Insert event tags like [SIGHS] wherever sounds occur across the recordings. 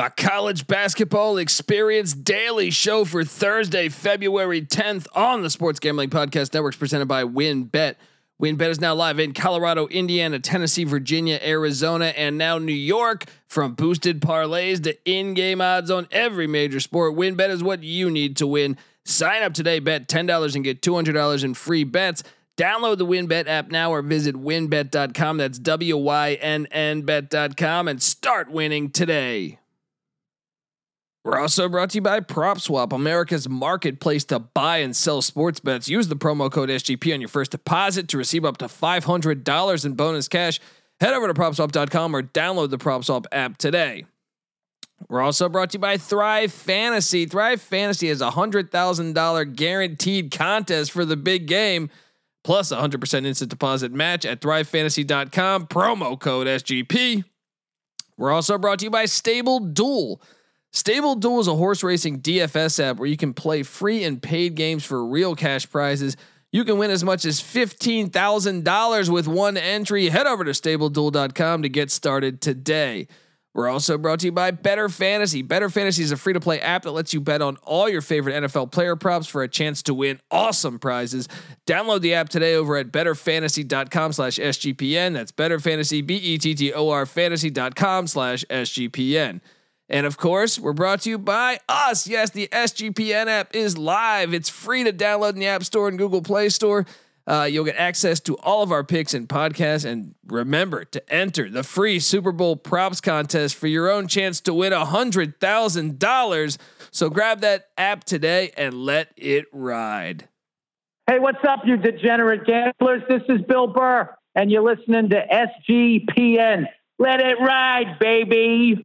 The college basketball experience daily show for Thursday, February 10th on the Sports Gambling Podcast Networks presented by WynnBET. WynnBET is now live in Colorado, Indiana, Tennessee, Virginia, Arizona, and now New York. From boosted parlays to in-game odds on every major sport, WynnBET is what you need to win. Sign up today, bet $10 and get $200 in free bets. Download the WynnBET app now or visit wynnbet.com. That's W Y N N bet.com and start winning today. We're also brought to you by PropSwap, America's marketplace to buy and sell sports bets. Use the promo code SGP on your first deposit to receive up to $500 in bonus cash. Head over to propswap.com or download the PropSwap app today. We're also brought to you by Thrive Fantasy. Thrive Fantasy is a $100,000 guaranteed contest for the big game, plus a 100% instant deposit match at thrivefantasy.com, promo code SGP. We're also brought to you by Stable Duel. Stable Duel is a horse racing DFS app where you can play free and paid games for real cash prizes. You can win as much as $15,000 with one entry. Head over to stableduel.com to get started today. We're also brought to you by Bettor Fantasy. Bettor Fantasy is a free to play app that lets you bet on all your favorite NFL player props for a chance to win awesome prizes. Download the app today over at bettorfantasy.com slash SGPN. That's Bettor Fantasy, B E T T O R fantasy.com slash SGPN. And of course, we're brought to you by us. Yes, the SGPN app is live. It's free to download in the App Store and Google Play Store. Uh, you'll get access to all of our picks and podcasts. And remember to enter the free Super Bowl props contest for your own chance to win a $100,000. So grab that app today and let it ride. Hey, what's up, you degenerate gamblers? This is Bill Burr, and you're listening to SGPN. Let it ride, baby.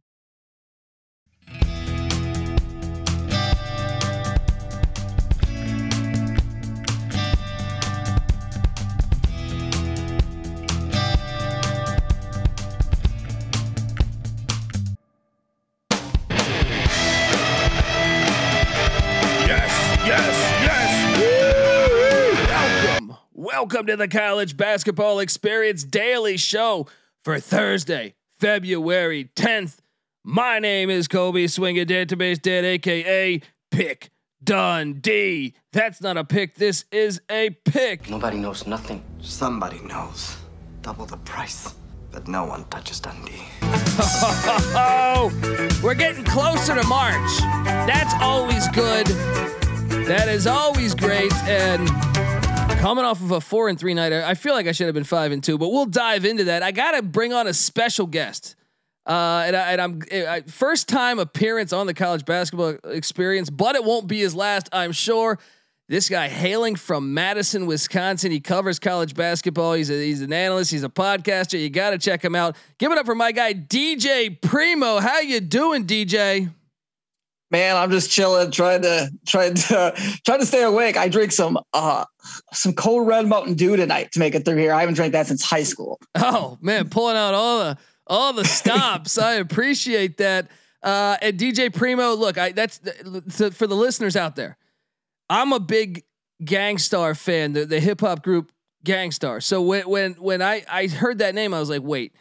Welcome to the College Basketball Experience Daily Show for Thursday, February 10th. My name is Kobe Swing a Database Dead, aka Pick Dundee. That's not a pick, this is a pick. Nobody knows nothing. Somebody knows. Double the price. But no one touches Dundee. Oh, [LAUGHS] we're getting closer to March. That's always good. That is always great. And coming off of a four and three night, I feel like I should have been five and two, but we'll dive into that. I got to bring on a special guest. Uh, and, I, am first time appearance on the college basketball experience, but it won't be his last, I'm sure. This guy hailing from Madison, Wisconsin. He covers college basketball. He's a, he's an analyst. He's a podcaster. You got to check him out. Give it up for my guy DJ Primo. How you doing, DJ? Man, I'm just chilling, trying to trying to [LAUGHS] trying to stay awake. I drink some uh some cold red Mountain Dew tonight to make it through here. I haven't drank that since high school. Oh man, pulling out all the all the stops. [LAUGHS] I appreciate that. Uh, and DJ Primo, look, I that's for the listeners out there. I'm a big Gang Starr fan, the, the hip hop group Gang Starr. So when when when I I heard that name, I was like, wait,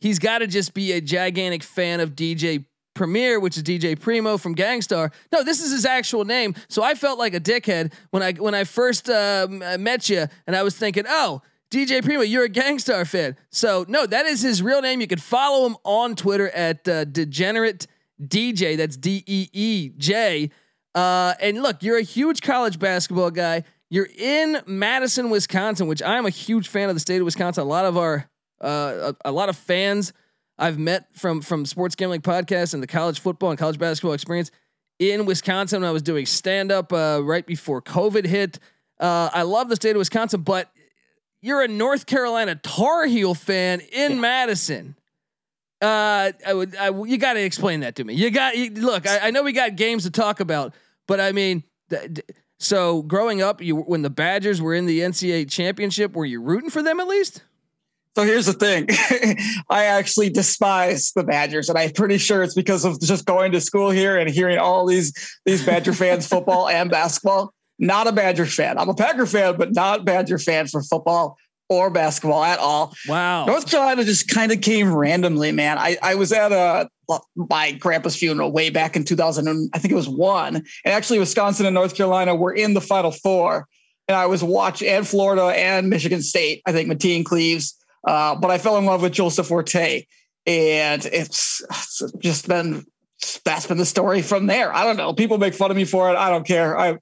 he's got to just be a gigantic fan of DJ Premier, which is DJ Primo from Gang Starr. No, this is his actual name. So I felt like a dickhead when I when I first uh, met you, and I was thinking, oh. DJ Primo, you're a Gang Starr fan. So no, that is his real name. You can follow him on Twitter at uh, Degenerate DJ. That's D E E J. Uh, and look, you're a huge college basketball guy. You're in Madison, Wisconsin, which I'm a huge fan of the state of Wisconsin. A lot of our, uh, a, a, lot of fans I've met from from sports gambling podcasts and the college football and college basketball experience in Wisconsin when I was doing stand up uh, right before COVID hit. Uh, I love the state of Wisconsin, but you're a North Carolina Tar Heel fan in yeah. Madison. Uh, I would, I, you got to explain that to me. You got, you, look, I, I, know we got games to talk about, but I mean, th- th- so growing up, you when the Badgers were in the NCAA championship, were you rooting for them at least? So here's the thing. [LAUGHS] I actually despise the Badgers, and I'm pretty sure it's because of just going to school here and hearing all these these Badger fans, football [LAUGHS] and basketball. Not a Badger fan. I'm a Packer fan, but not Badger fan for football. or basketball at all. Wow. North Carolina just kind of came randomly, man. I, I was at a my grandpa's funeral way back in 2000, I think it was one. And actually, Wisconsin and North Carolina were in the Final Four. And I was watching, and Florida and Michigan State, I think Mateen Cleaves. Uh, but I fell in love with Joseph Forte. And it's, it's just been that's been the story from there. I don't know. People make fun of me for it. I don't care. I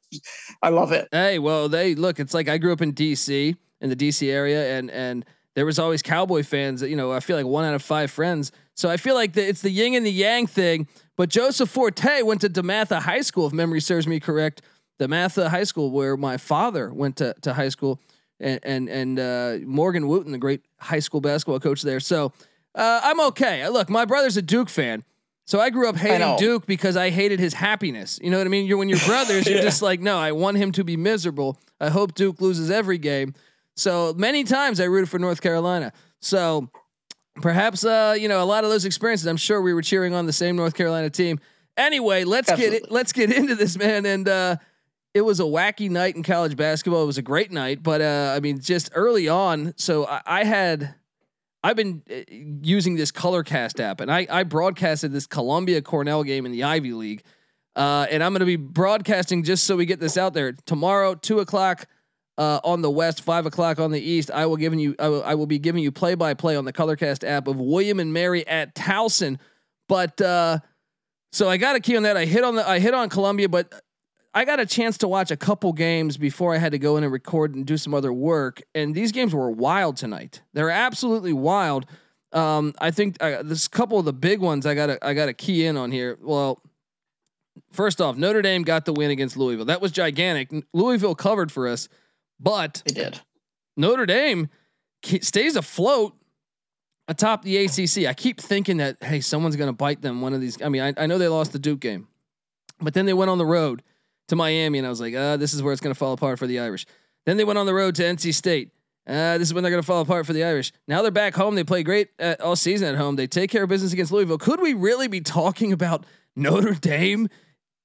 I love it. Hey, well, they look. It's like I grew up in D.C. in the D.C. area, and and there was always Cowboy fans. You know, I feel like one out of five friends. So I feel like the, it's the yin and the yang thing. But Joseph Forte went to DeMatha High School, if memory serves me correct. DeMatha High School, where my father went to to high school, and and and uh, Morgan Wooten, the great high school basketball coach there. So uh, I'm okay. Look, my brother's a Duke fan. So I grew up hating Duke because I hated his happiness. You know what I mean? You're when you're [LAUGHS] brothers, you're just like, no, I want him to be miserable. I hope Duke loses every game. So many times I rooted for North Carolina. So perhaps uh, you know, a lot of those experiences, I'm sure we were cheering on the same North Carolina team. Anyway, let's Absolutely. get it, let's get into this, man. And uh, it was a wacky night in college basketball. It was a great night, but uh, I mean, just early on. So I, I had I've been uh, using this Colorcast app, and I I broadcasted this Columbia Cornell game in the Ivy League, uh, and I'm going to be broadcasting just so we get this out there tomorrow, two o'clock. Uh, on the west, five o'clock on the east. I will giving you. I will, I will be giving you play by play on the Colorcast app of William and Mary at Towson. But uh, so I got a key on that. I hit on the. I hit on Columbia, but I got a chance to watch a couple games before I had to go in and record and do some other work. And these games were wild tonight. They're absolutely wild. Um, I think uh, there's a couple of the big ones I got I got a key in on here. Well, first off, Notre Dame got the win against Louisville. That was gigantic. Louisville covered for us, but they did. Notre Dame stays afloat atop the ACC. I keep thinking that hey, someone's going to bite them one of these. I mean, I, I know they lost the Duke game, but then they went on the road to Miami, and I was like, uh, this is where it's going to fall apart for the Irish. Then they went on the road to NC State. Uh, this is when they're going to fall apart for the Irish. Now they're back home. They play great at, all season at home. They take care of business against Louisville. Could we really be talking about Notre Dame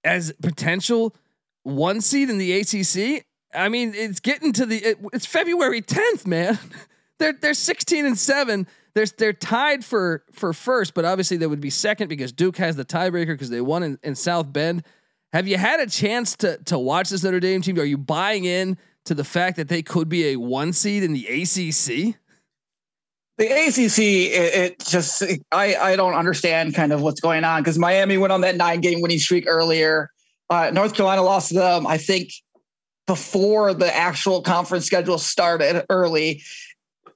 as potential one seed in the ACC? I mean, it's getting to the it, it's February 10th, man. [LAUGHS] they're they're 16 and 7. They're they're tied for for first, but obviously they would be second because Duke has the tiebreaker because they won in, in South Bend. Have you had a chance to to watch this Notre Dame team? Are you buying in to the fact that they could be a one seed in the ACC? The ACC, it, it just I I don't understand kind of what's going on because Miami went on that nine game winning streak earlier. Uh, North Carolina lost to them, I think, before the actual conference schedule started early.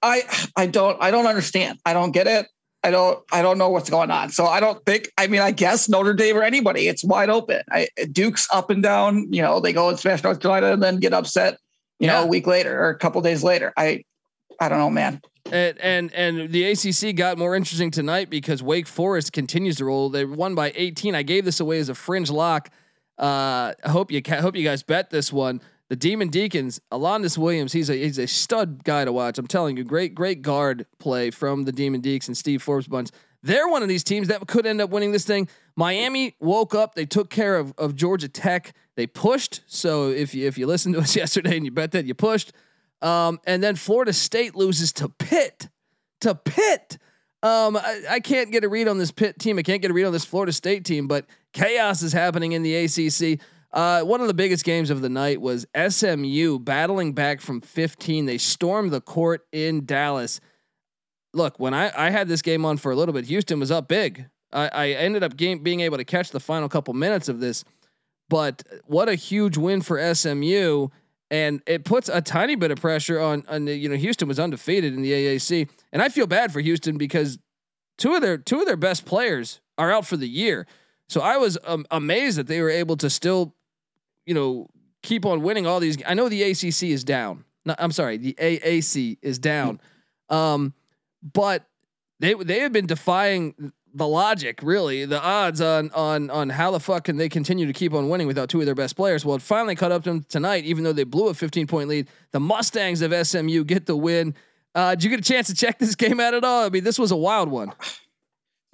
I I don't I don't understand. I don't get it. I don't I don't know what's going on. So I don't think I mean I guess Notre Dame or anybody, it's wide open. I, Duke's up and down, you know, they go and smash North Carolina and then get upset, you yeah. know, a week later or a couple days later. I I don't know, man. And, and and the ACC got more interesting tonight because Wake Forest continues to roll. They won by 18. I gave this away as a fringe lock. Uh, I hope you ca- hope you guys bet this one the Demon Deacons, Alondes Williams, he's a he's a stud guy to watch. I'm telling you, great great guard play from the Demon Deacons and Steve Forbes bunch. They're one of these teams that could end up winning this thing. Miami woke up, they took care of, of Georgia Tech. They pushed. So if you if you listened to us [LAUGHS] yesterday and you bet that you pushed, um, and then Florida State loses to Pitt, to Pitt. Um, I, I, can't get a read on this Pitt team. I can't get a read on this Florida State team, but chaos is happening in the ACC. Uh, one of the biggest games of the night was SMU battling back from 15. They stormed the court in Dallas. Look, when I, I had this game on for a little bit, Houston was up big. I, I ended up game, being able to catch the final couple minutes of this, but what a huge win for SMU. And it puts a tiny bit of pressure on, on you know, Houston was undefeated in the AAC. And I feel bad for Houston because two of their two of their best players are out for the year. So I was um, amazed that they were able to still you know, keep on winning all these. I know the ACC is down. No, I'm sorry, the AAC is down. Um, but they they have been defying the logic, really, the odds on on on how the fuck can they continue to keep on winning without two of their best players. Well, it finally caught up to them tonight, even though they blew a 15 point lead. The Mustangs of SMU get the win. Uh, did you get a chance to check this [LAUGHS] game out at all? I mean, this was a wild one. [SIGHS] [LAUGHS]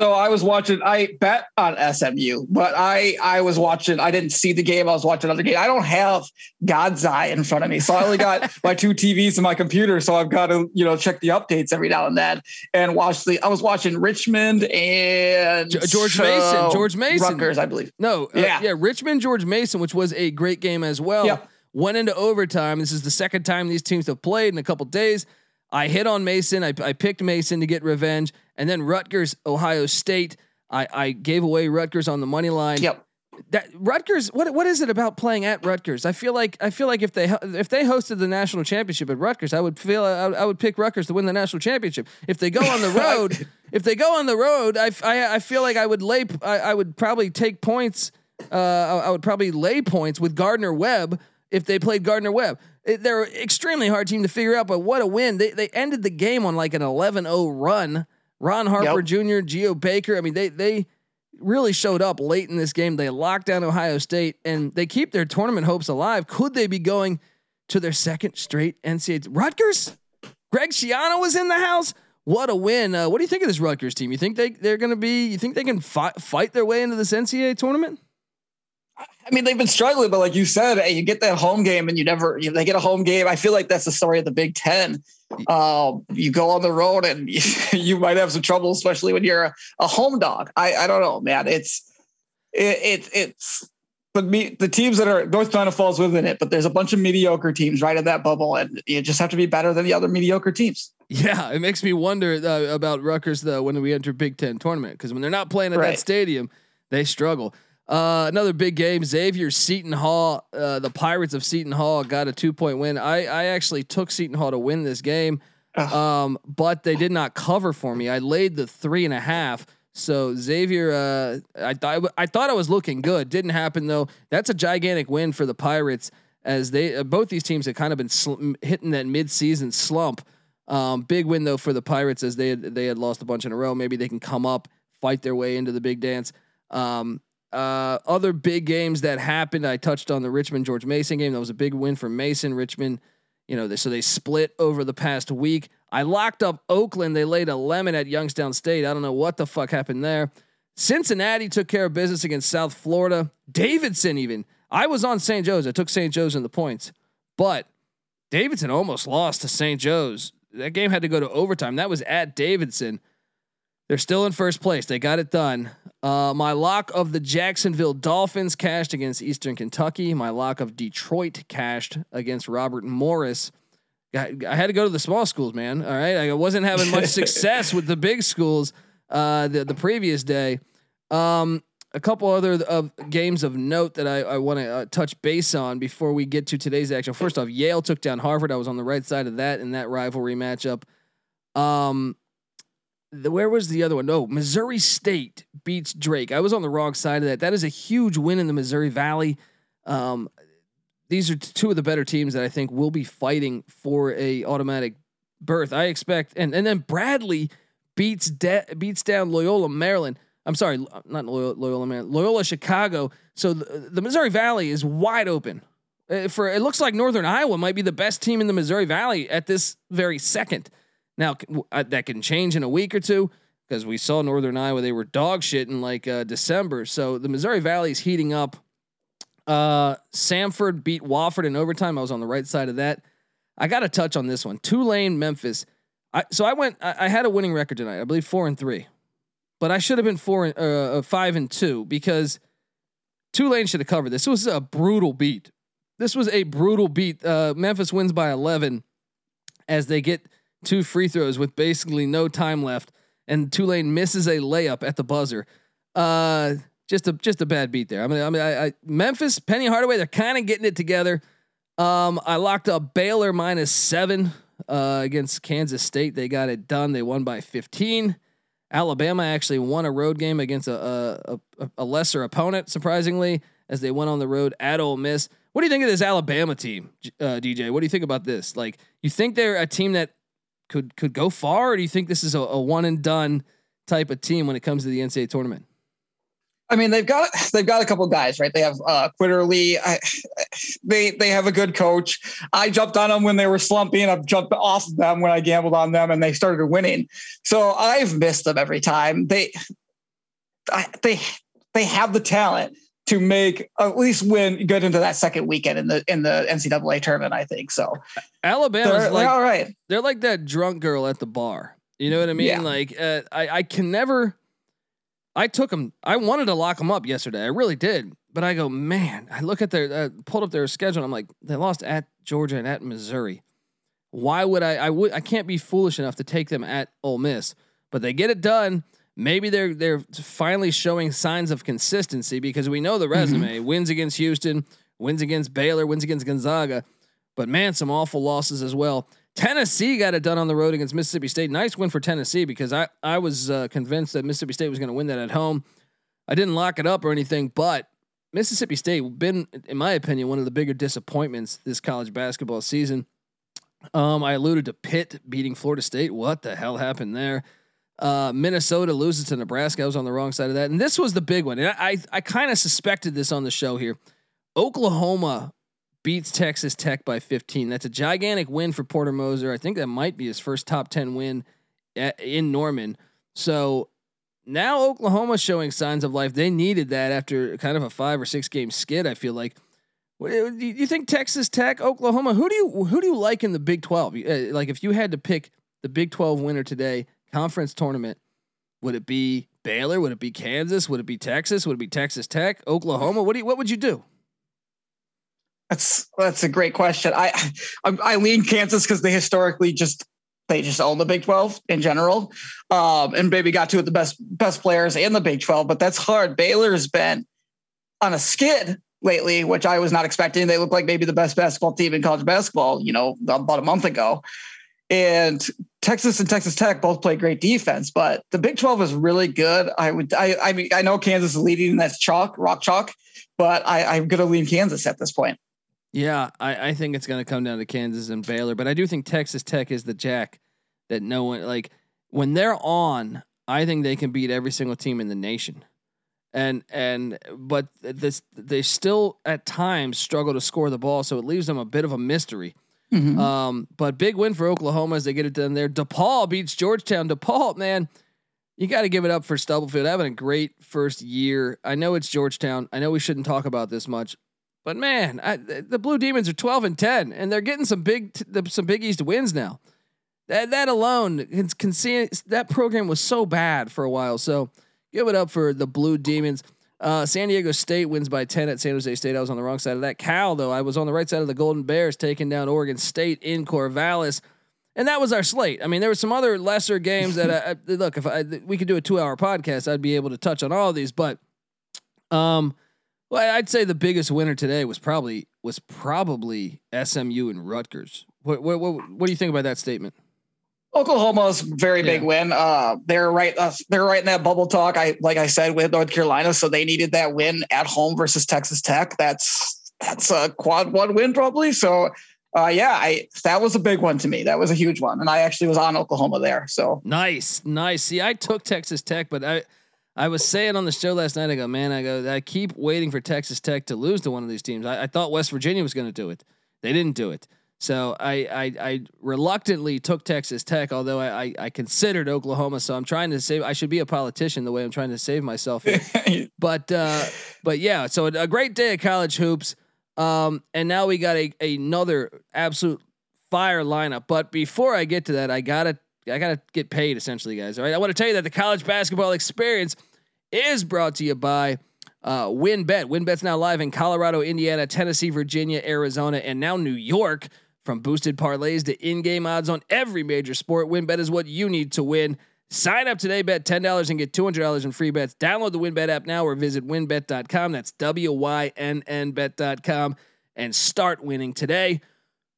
So I was watching. I bet on SMU, but I I was watching. I didn't see the game. I was watching another game. I don't have God's eye in front of me, so I only got [LAUGHS] my two TVs and my computer. So I've got to you know check the updates every now and then and watch the. I was watching Richmond and George Mason. George Mason. Rutgers, I believe. No, uh, yeah, yeah. Richmond, George Mason, which was a great game as well. Yep. Went into overtime. This is the second time these teams have played in a couple days. I hit on Mason. I, I picked Mason to get revenge, and then Rutgers, Ohio State. I, I gave away Rutgers on the money line. Yep. That Rutgers, what what is it about playing at Rutgers? I feel like I feel like if they if they hosted the national championship at Rutgers, I would feel I, I would pick Rutgers to win the national championship. If they go on the [LAUGHS] road, if they go on the road, I, I, I feel like I would lay I, I would probably take points. Uh, I would probably lay points with Gardner Webb if they played Gardner Webb. They're an extremely hard team to figure out, but what a win! They they ended the game on like an 11-0 run. Ron Harper yep. Jr., Geo Baker. I mean, they they really showed up late in this game. They locked down Ohio State and they keep their tournament hopes alive. Could they be going to their second straight NCAA? Rutgers? Greg Schiano was in the house. What a win! Uh, what do you think of this Rutgers team? You think they they're going to be? You think they can fi- fight their way into this NCAA tournament? I mean, they've been struggling, but like you said, you get that home game and you never, you, they get a home game. I feel like that's the story of the Big Ten. Um, you go on the road and you, [LAUGHS] you, might have some trouble, especially when you're a, a home dog. I, I don't know, man. It's, it, it it's, but me, the teams that are North Carolina falls within it, but there's a bunch of mediocre teams right in that bubble, and you just have to be better than the other mediocre teams. Yeah, it makes me wonder uh, about Rutgers though when we enter Big Ten tournament because when they're not playing at right. that stadium, they struggle. Uh, another big game. Xavier Seton Hall. Uh, the Pirates of Seton Hall got a two point win. I I actually took Seton Hall to win this game, um, but they did not cover for me. I laid the three and a half. So Xavier, uh, I thought I thought I was looking good. Didn't happen though. That's a gigantic win for the Pirates as they uh, both these teams have kind of been sl- hitting that mid season slump. Um, big win though for the Pirates as they had, they had lost a bunch in a row. Maybe they can come up, fight their way into the big dance. Um, uh, other big games that happened, I touched on the Richmond George Mason game. That was a big win for Mason. Richmond, you know, they, so they split over the past week. I locked up Oakland. They laid a lemon at Youngstown State. I don't know what the fuck happened there. Cincinnati took care of business against South Florida. Davidson, even. I was on St. Joe's. I took St. Joe's in the points, but Davidson almost lost to St. Joe's. That game had to go to overtime. That was at Davidson. They're still in first place. They got it done. Uh, my lock of the Jacksonville Dolphins cashed against Eastern Kentucky. My lock of Detroit cashed against Robert Morris. I, I had to go to the small schools, man. All right, I wasn't having much [LAUGHS] success with the big schools uh, the the previous day. Um, a couple other of games of note that I, I want to uh, touch base on before we get to today's action. First off, Yale took down Harvard. I was on the right side of that in that rivalry matchup. Um, the, where was the other one? No, Missouri State beats Drake. I was on the wrong side of that. That is a huge win in the Missouri Valley. Um, these are two of the better teams that I think will be fighting for a automatic berth. I expect, and and then Bradley beats de- beats down Loyola Maryland. I'm sorry, not Loyola, Loyola Maryland, Loyola Chicago. So the, the Missouri Valley is wide open. Uh, for it looks like Northern Iowa might be the best team in the Missouri Valley at this very second. Now uh, that can change in a week or two because we saw Northern Iowa they were dog shit in like uh, December. So the Missouri Valley is heating up. Uh, Samford beat Wofford in overtime. I was on the right side of that. I got to touch on this one. Tulane, Memphis. I, so I went. I, I, had a winning record tonight. I believe four and three, but I should have been four and uh, uh five and two because Tulane should have covered this. This was a brutal beat. This was a brutal beat. Uh, Memphis wins by eleven as they get two free throws with basically no time left, and Tulane misses a layup at the buzzer. Uh, just a just a bad beat there. I mean, I mean, I, I Memphis, Penny Hardaway, they're kind of getting it together. Um, I locked up Baylor minus seven uh, against Kansas State. They got it done. They won by 15. Alabama actually won a road game against a, a, a lesser opponent, surprisingly, as they went on the road at Ole Miss. What do you think of this Alabama team, uh, DJ? What do you think about this? Like, you think they're a team that could could go far, or do you think this is a, a one and done type of team when it comes to the NCAA tournament? I mean, they've got they've got a couple guys, right? They have uh, Quinerly. I, they they have a good coach. I jumped on them when they were slumping. I've jumped off of them when I gambled on them, and they started winning. So I've missed them every time. They I, they they have the talent to make at least win get into that second weekend in the in the NCAA tournament. I think so. Alabama's They're, like they're all right. they're like that drunk girl at the bar. You know what I mean? Yeah. Like uh, I I can never. I took them. I wanted to lock them up yesterday. I really did. But I go, man. I look at their uh, pulled up their schedule. and I'm like, they lost at Georgia and at Missouri. Why would I? I would. I can't be foolish enough to take them at Ole Miss. But they get it done. Maybe they're they're finally showing signs of consistency because we know the resume: wins against Houston, wins against Baylor, wins against Gonzaga. But man, some awful losses as well. Tennessee got it done on the road against Mississippi State. Nice win for Tennessee because I I was uh, convinced that Mississippi State was going to win that at home. I didn't lock it up or anything, but Mississippi State been, in my opinion, one of the bigger disappointments this college basketball season. Um, I alluded to Pitt beating Florida State. What the hell happened there? Uh, Minnesota loses to Nebraska. I was on the wrong side of that, and this was the big one. And I I, I kind of suspected this on the show here. Oklahoma beats Texas Tech by 15. That's a gigantic win for Porter Moser. I think that might be his first top 10 win at, in Norman. So now Oklahoma's showing signs of life. They needed that after kind of a five or six game skid. I feel like. Do you you think Texas Tech, Oklahoma? Who do you who do you like in the Big Twelve? Uh, Like if you had to pick the Big Twelve winner today, conference tournament, would it be Baylor? Would it be Kansas? Would it be Texas? Would it be Texas Tech? Oklahoma? What do you, what would you do? That's that's a great question. I I, I lean Kansas because they historically just they just own the Big Twelve in general, um, and maybe got two of the best best players in the Big Twelve. But that's hard. Baylor has been on a skid lately, which I was not expecting. They look like maybe the best basketball team in college basketball. You know, about a month ago, and Texas and Texas Tech both play great defense, but the Big Twelve is really good. I would I I mean I know Kansas is leading that's chalk rock chalk, but I, I'm going to lean Kansas at this point. Yeah, I, I think it's going to come down to Kansas and Baylor, but I do think Texas Tech is the jack that no one like when they're on. I think they can beat every single team in the nation, and and but this they still at times struggle to score the ball, so it leaves them a bit of a mystery. Mhm. Um, but big win for Oklahoma as they get it done there. DePaul beats Georgetown. DePaul, man, you got to give it up for Stubblefield having a great first year. I know it's Georgetown. I know we shouldn't talk about this much, but man, I, the Blue Demons are twelve and ten, and they're getting some big t- some Big East wins now. That that alone can, can see that program was so bad for a while. So give it up for the Blue Demons. Uh, San Diego State wins by 10 at San Jose State. I was on the wrong side of that. Cal, though, I was on the right side of the Golden Bears, taking down Oregon State in Corvallis. And that was our slate. I mean, there were some other lesser games that I, I- [LAUGHS] look. If I, we could do a two-hour podcast, I'd be able to touch on all of these. But, um, well, I'd say the biggest winner today was probably was probably SMU and Rutgers. What what what, what do you think about that statement? Oklahoma's very big Yeah. win. Uh, they're right. Uh, they're right in that bubble talk. I like I said with North Carolina, so they needed that win at home versus Texas Tech. That's that's a quad one win probably. So, uh, yeah, I that was a big one to me. That was a huge one, and I actually was on Oklahoma there. So Nice, nice. See, I took Texas Tech, but I I was saying on the show last night, I go, man, I go, I keep waiting for Texas Tech to lose to one of these teams. I, I thought West Virginia was going to do it. They didn't do it. So I, I I reluctantly took Texas Tech, although I, I I considered Oklahoma. So I'm trying to save. I should be a politician the way I'm trying to save myself. here. [LAUGHS] but uh, but yeah, so a great day of college hoops. Um, and now we got a another absolute fire lineup. But before I get to that, I gotta I gotta get paid essentially, guys. All right, I want to tell you that the college basketball experience is brought to you by uh, WynnBET. WynnBET's now live in Colorado, Indiana, Tennessee, Virginia, Arizona, and now New York. From boosted parlays to in-game odds on every major sport, WynnBET is what you need to win. Sign up today, bet $10 and get $200 in free bets. Download the WynnBET app now or visit wynnbet.com. That's W Y N N bet.com and start winning today.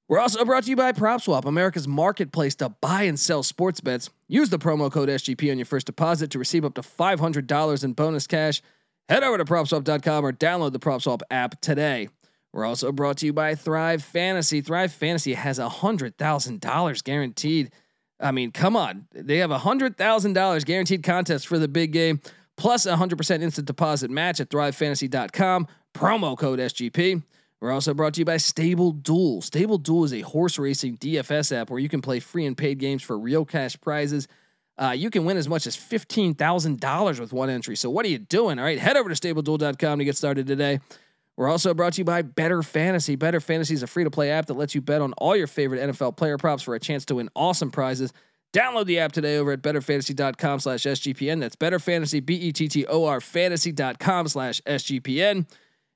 We're also brought to you by PropSwap, America's marketplace to buy and sell sports bets. Use the promo code SGP on your first deposit to receive up to $500 in bonus cash. Head over to PropSwap.com or download the PropSwap app today. We're also brought to you by Thrive Fantasy. Thrive Fantasy has $100,000 guaranteed. I mean, come on. They have a $100,000 guaranteed contest for the big game, plus a 100% instant deposit match at thrivefantasy.com. Promo code SGP. We're also brought to you by Stable Duel. Stable Duel is a horse racing DFS app where you can play free and paid games for real cash prizes. Uh, you can win as much as $15,000 with one entry. So what are you doing? All right, head over to StableDuel.com to get started today. We're also brought to you by Bettor Fantasy. Bettor Fantasy is a free to play app that lets you bet on all your favorite NFL player props for a chance to win awesome prizes. Download the app today over at bettorfantasy.com slash SGPN. That's Bettor Fantasy, B E T T O R fantasy.com slash SGPN.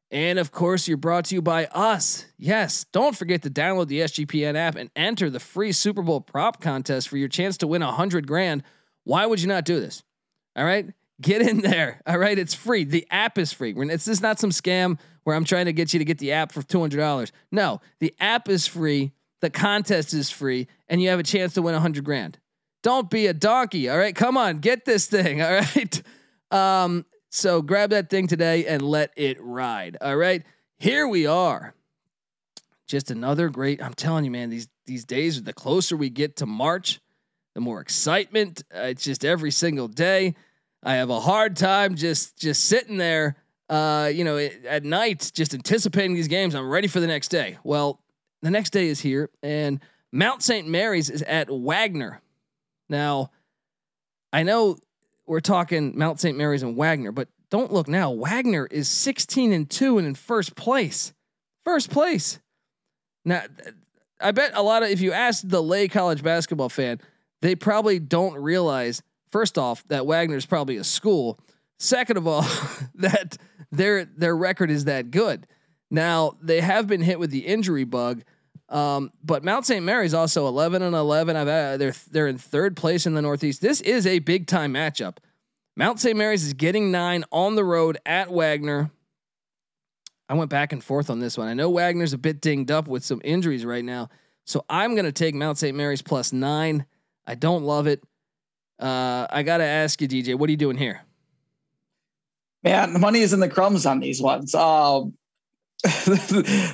And of course, you're brought to you by us. Yes, don't forget to download the SGPN app and enter the free Super Bowl prop contest for your chance to win a hundred grand. Why would you not do this? All right, get in there. [LAUGHS] All right, it's free. The app is free. It's just not some scam where I'm trying to get you to get the app for two hundred dollars. No, the app is free. The contest is free, and you have a chance to win a hundred grand. Don't be a donkey. All right, come on, get this thing. [LAUGHS] All right. Um, so grab that thing today and let it ride. All right. Here we are. Just another great. I'm telling you, man, these these days, the closer we get to March, the more excitement. Uh, it's just every single day. I have a hard time just just sitting there, uh, you know, at night, just anticipating these games. I'm ready for the next day. Well, the next day is here, and Mount St. Mary's is at Wagner. Now, I know we're talking Mount St. Mary's and Wagner, but don't look now. Wagner is 16 and 2 and in first place. First place. Now, I bet a lot of if you ask the lay college basketball fan, they probably don't realize first off that Wagner's probably a school. Second of all, [LAUGHS] that their their record is that good. Now, they have been hit with the injury bug. Um, but Mount St. Mary's also 11 and 11. I've, uh, they're they're in third place in the Northeast. This is a big time matchup. Mount St. Mary's is getting nine on the road at Wagner. I went back and forth on this one. I know Wagner's a bit dinged up with some injuries right now, so I'm going to take Mount St. Mary's plus nine. I don't love it. Uh, I got to ask you, DJ, what are you doing here? Man, the money is in the crumbs on these ones. Um, [LAUGHS]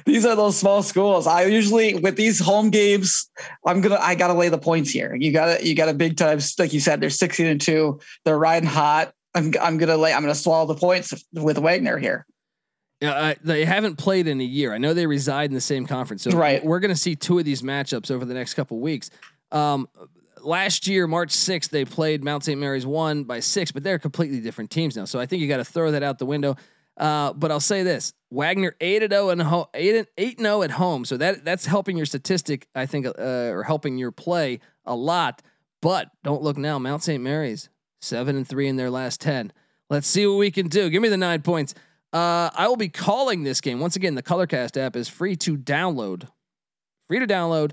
these are those small schools. I usually with these home games, I'm gonna I gotta lay the points here. You gotta you got a big time, like you said, they're 16 and 2, they're riding hot. I'm I'm gonna lay, I'm gonna swallow the points with Wagner here. Yeah, uh, they haven't played in a year. I know they reside in the same conference, so right. we're going to see two of these matchups over the next couple weeks. Um, last year, March 6th, they played Mount St. Mary's one by six, but they're completely different teams now. So I think you got to throw that out the window. Uh, but I'll say this: Wagner eight and zero oh and ho- zero oh at home, so that that's helping your statistic, I think, uh, or helping your play a lot. But don't look now, Mount St. Mary's seven and three in their last ten. Let's see what we can do. Give me the nine points. Uh, I will be calling this game once again. The Colorcast app is free to download, free to download,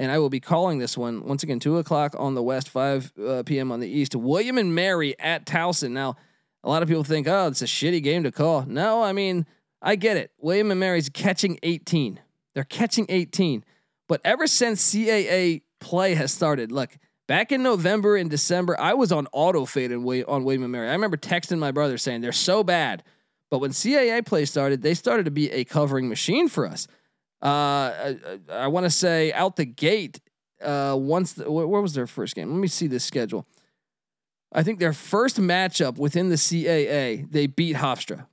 and I will be calling this one once again two o'clock on the west, five uh, p.m. on the east. William and Mary at Towson now a lot of people think, oh, it's a shitty game to call. No, I mean, I get it. William and Mary's catching 18. They're catching 18. But ever since CAA play has started, look, back in November and December, I was on auto fade on William and Mary. I remember texting my brother saying they're so bad. But when CAA play started, they started to be a covering machine for us. Uh, I, I want to say out the gate, uh, once the, where was their first game? Let me see this schedule. I think their first matchup within the CAA, they beat Hofstra,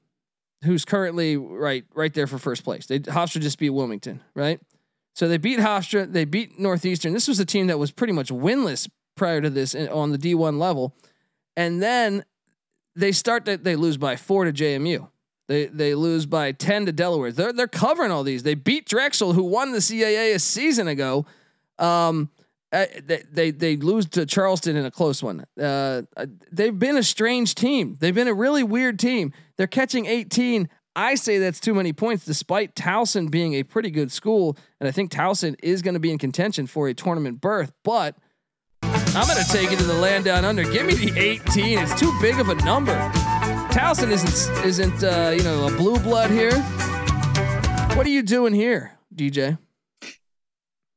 who's currently right right there for first place. They Hofstra just beat Wilmington, right? So they beat Hofstra, they beat Northeastern. This was a team that was pretty much winless prior to this on the D1 level. And then they start that they lose by 4 to JMU. They they lose by 10 to Delaware. They're they're covering all these. They beat Drexel who won the CAA a season ago. Um, uh, they, they they lose to Charleston in a close one. Uh, they've been a strange team. They've been a really weird team. They're catching 18. I say that's too many points, despite Towson being a pretty good school, and I think Towson is going to be in contention for a tournament berth. But I'm going to take it to the land down under. Give me the 18. It's too big of a number. Towson isn't isn't uh, you know a blue blood here. What are you doing here, DJ?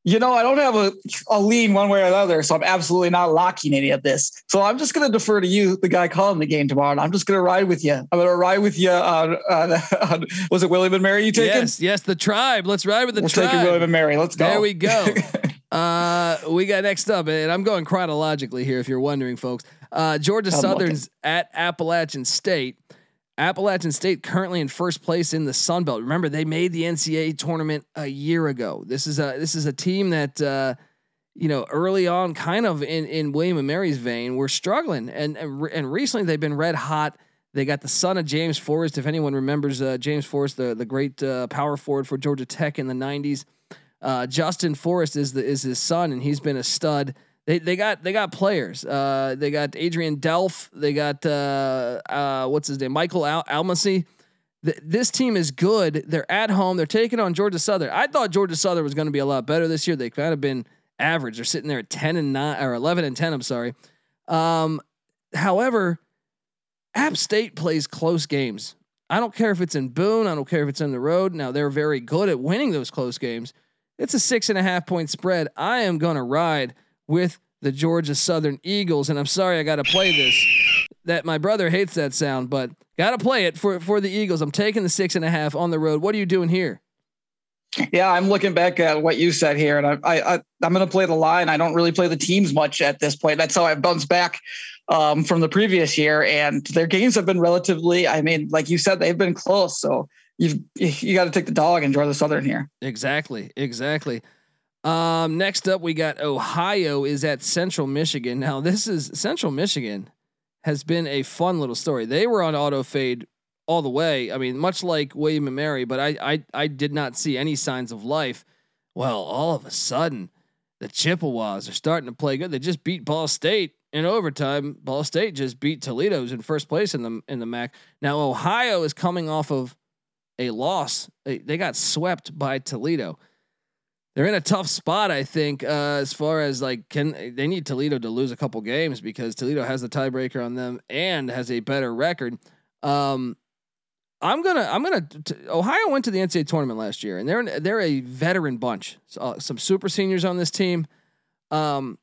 you know, I don't have a, a lean one way or another, so I'm absolutely not locking any of this. So I'm just going to defer to you, the guy calling the game tomorrow. And I'm just going to ride with you. I'm going to ride with you on, on, on, was it William and Mary you taking? Yes, yes, the tribe. Let's ride with the tribe. We're tribe. taking William and Mary. Let's go. There we go. [LAUGHS] uh, we got next up, and I'm going chronologically here, if you're wondering, folks. Uh, Georgia I'm Southern's looking. at Appalachian State. Appalachian State currently in first place in the Sun Belt. Remember, they made the NCAA tournament a year ago. This is a this is a team that uh, you know, early on, kind of in in William and Mary's vein, were struggling, and and, and recently they've been red hot. They got the son of James Forrest. If anyone remembers uh, James Forrest, the the great uh, power forward for Georgia Tech in the '90s, uh, Justin Forrest is the is his son, and he's been a stud. They they got they got players. Uh, they got Adrian Delph. They got uh, uh, what's his name, Michael Al- Almasy. Th- this team is good. They're at home. They're taking on Georgia Southern. I thought Georgia Southern was going to be a lot better this year. They kind of been average. They're sitting there at ten and nine or eleven and ten. I'm sorry. Um, however, App State plays close games. I don't care if it's in Boone. I don't care if it's in the road. Now they're very good at winning those close games. It's a six and a half point spread. I am going to ride with the Georgia Southern Eagles, and I'm sorry I got to play this. That my brother hates that sound, but got to play it for for the Eagles. I'm taking the six and a half on the road. What are you doing here? Yeah, I'm looking back at what you said here, and I, I, I am going to play the line. I don't really play the teams much at this point. That's how I've bounced back um, from the previous year, and their games have been relatively. I mean, like you said, they've been close. So you've you got to take the dog and draw the Southern here. Exactly, exactly. Um, next up, we got Ohio is at Central Michigan. Now, this is Central Michigan has been a fun little story. They were on auto fade all the way. I mean, much like William and Mary, but I I I did not see any signs of life. Well, all of a sudden, the Chippewas are starting to play good. They just beat Ball State in overtime. Ball State just beat Toledo's in first place in the in the MAC. Now Ohio is coming off of a loss. They, they got swept by Toledo. They're in a tough spot, I think, uh, as far as like can they need Toledo to lose a couple games because Toledo has the tiebreaker on them and has a better record. Um, I'm gonna I'm gonna t- Ohio went to the NCAA tournament last year, and they're they're a veteran bunch. So, uh, some super seniors on this team. Um,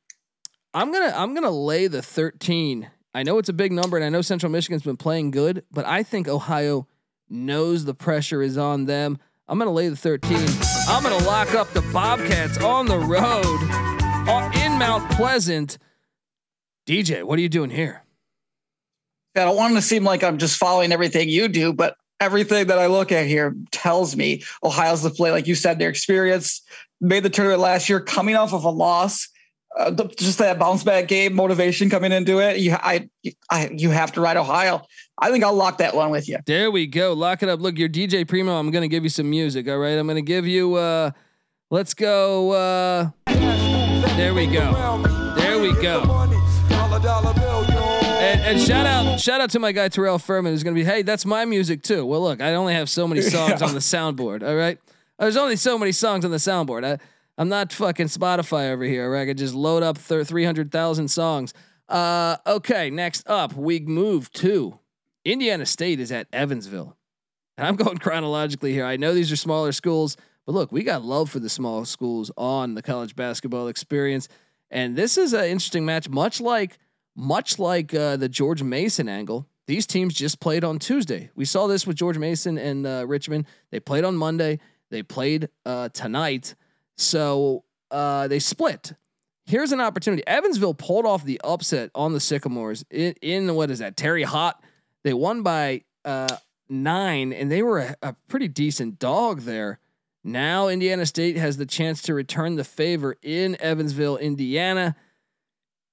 I'm gonna I'm gonna lay the 13. I know it's a big number, and I know Central Michigan's been playing good, but I think Ohio knows the pressure is on them. I'm gonna lay the 13. I'm gonna lock up the Bobcats on the road uh, in Mount Pleasant. DJ, what are you doing here? I don't want to seem like I'm just following everything you do, but everything that I look at here tells me Ohio's the play. Like you said, their experience made the tournament last year, coming off of a loss. Uh, the, just that bounce back game, motivation coming into it. You, I, I, you have to ride Ohio. I think I'll lock that one with you. There we go. Lock it up. Look, your DJ Primo. I'm going to give you some music. All right. I'm going to give you. uh Let's go. uh There we go. There we go. And, and, shout out, shout out to my guy Terrell Furman, who's gonna be, hey, that's my music too. Well, look, I only have so many songs yeah. [LAUGHS] on the soundboard. All right, there's only so many songs on the soundboard. I, I'm not fucking Spotify over here. Where I could just load up hundred thousand songs. Uh, okay, next up, we move to Indiana State is at Evansville, and I'm going [LAUGHS] chronologically here. I know these are smaller schools, but look, we got love for the small schools on the college basketball experience, and this is an interesting match, much like much like uh, the George Mason angle, these teams just played on Tuesday. We saw this with George Mason and uh, Richmond. They played on Monday. They played uh, tonight. So uh, they split. Here's an opportunity. Evansville pulled off the upset on the Sycamores in, in what is that? Terre Haute. They won by uh, nine, and they were a, a pretty decent dog there. Now Indiana State has the chance to return the favor in Evansville, Indiana.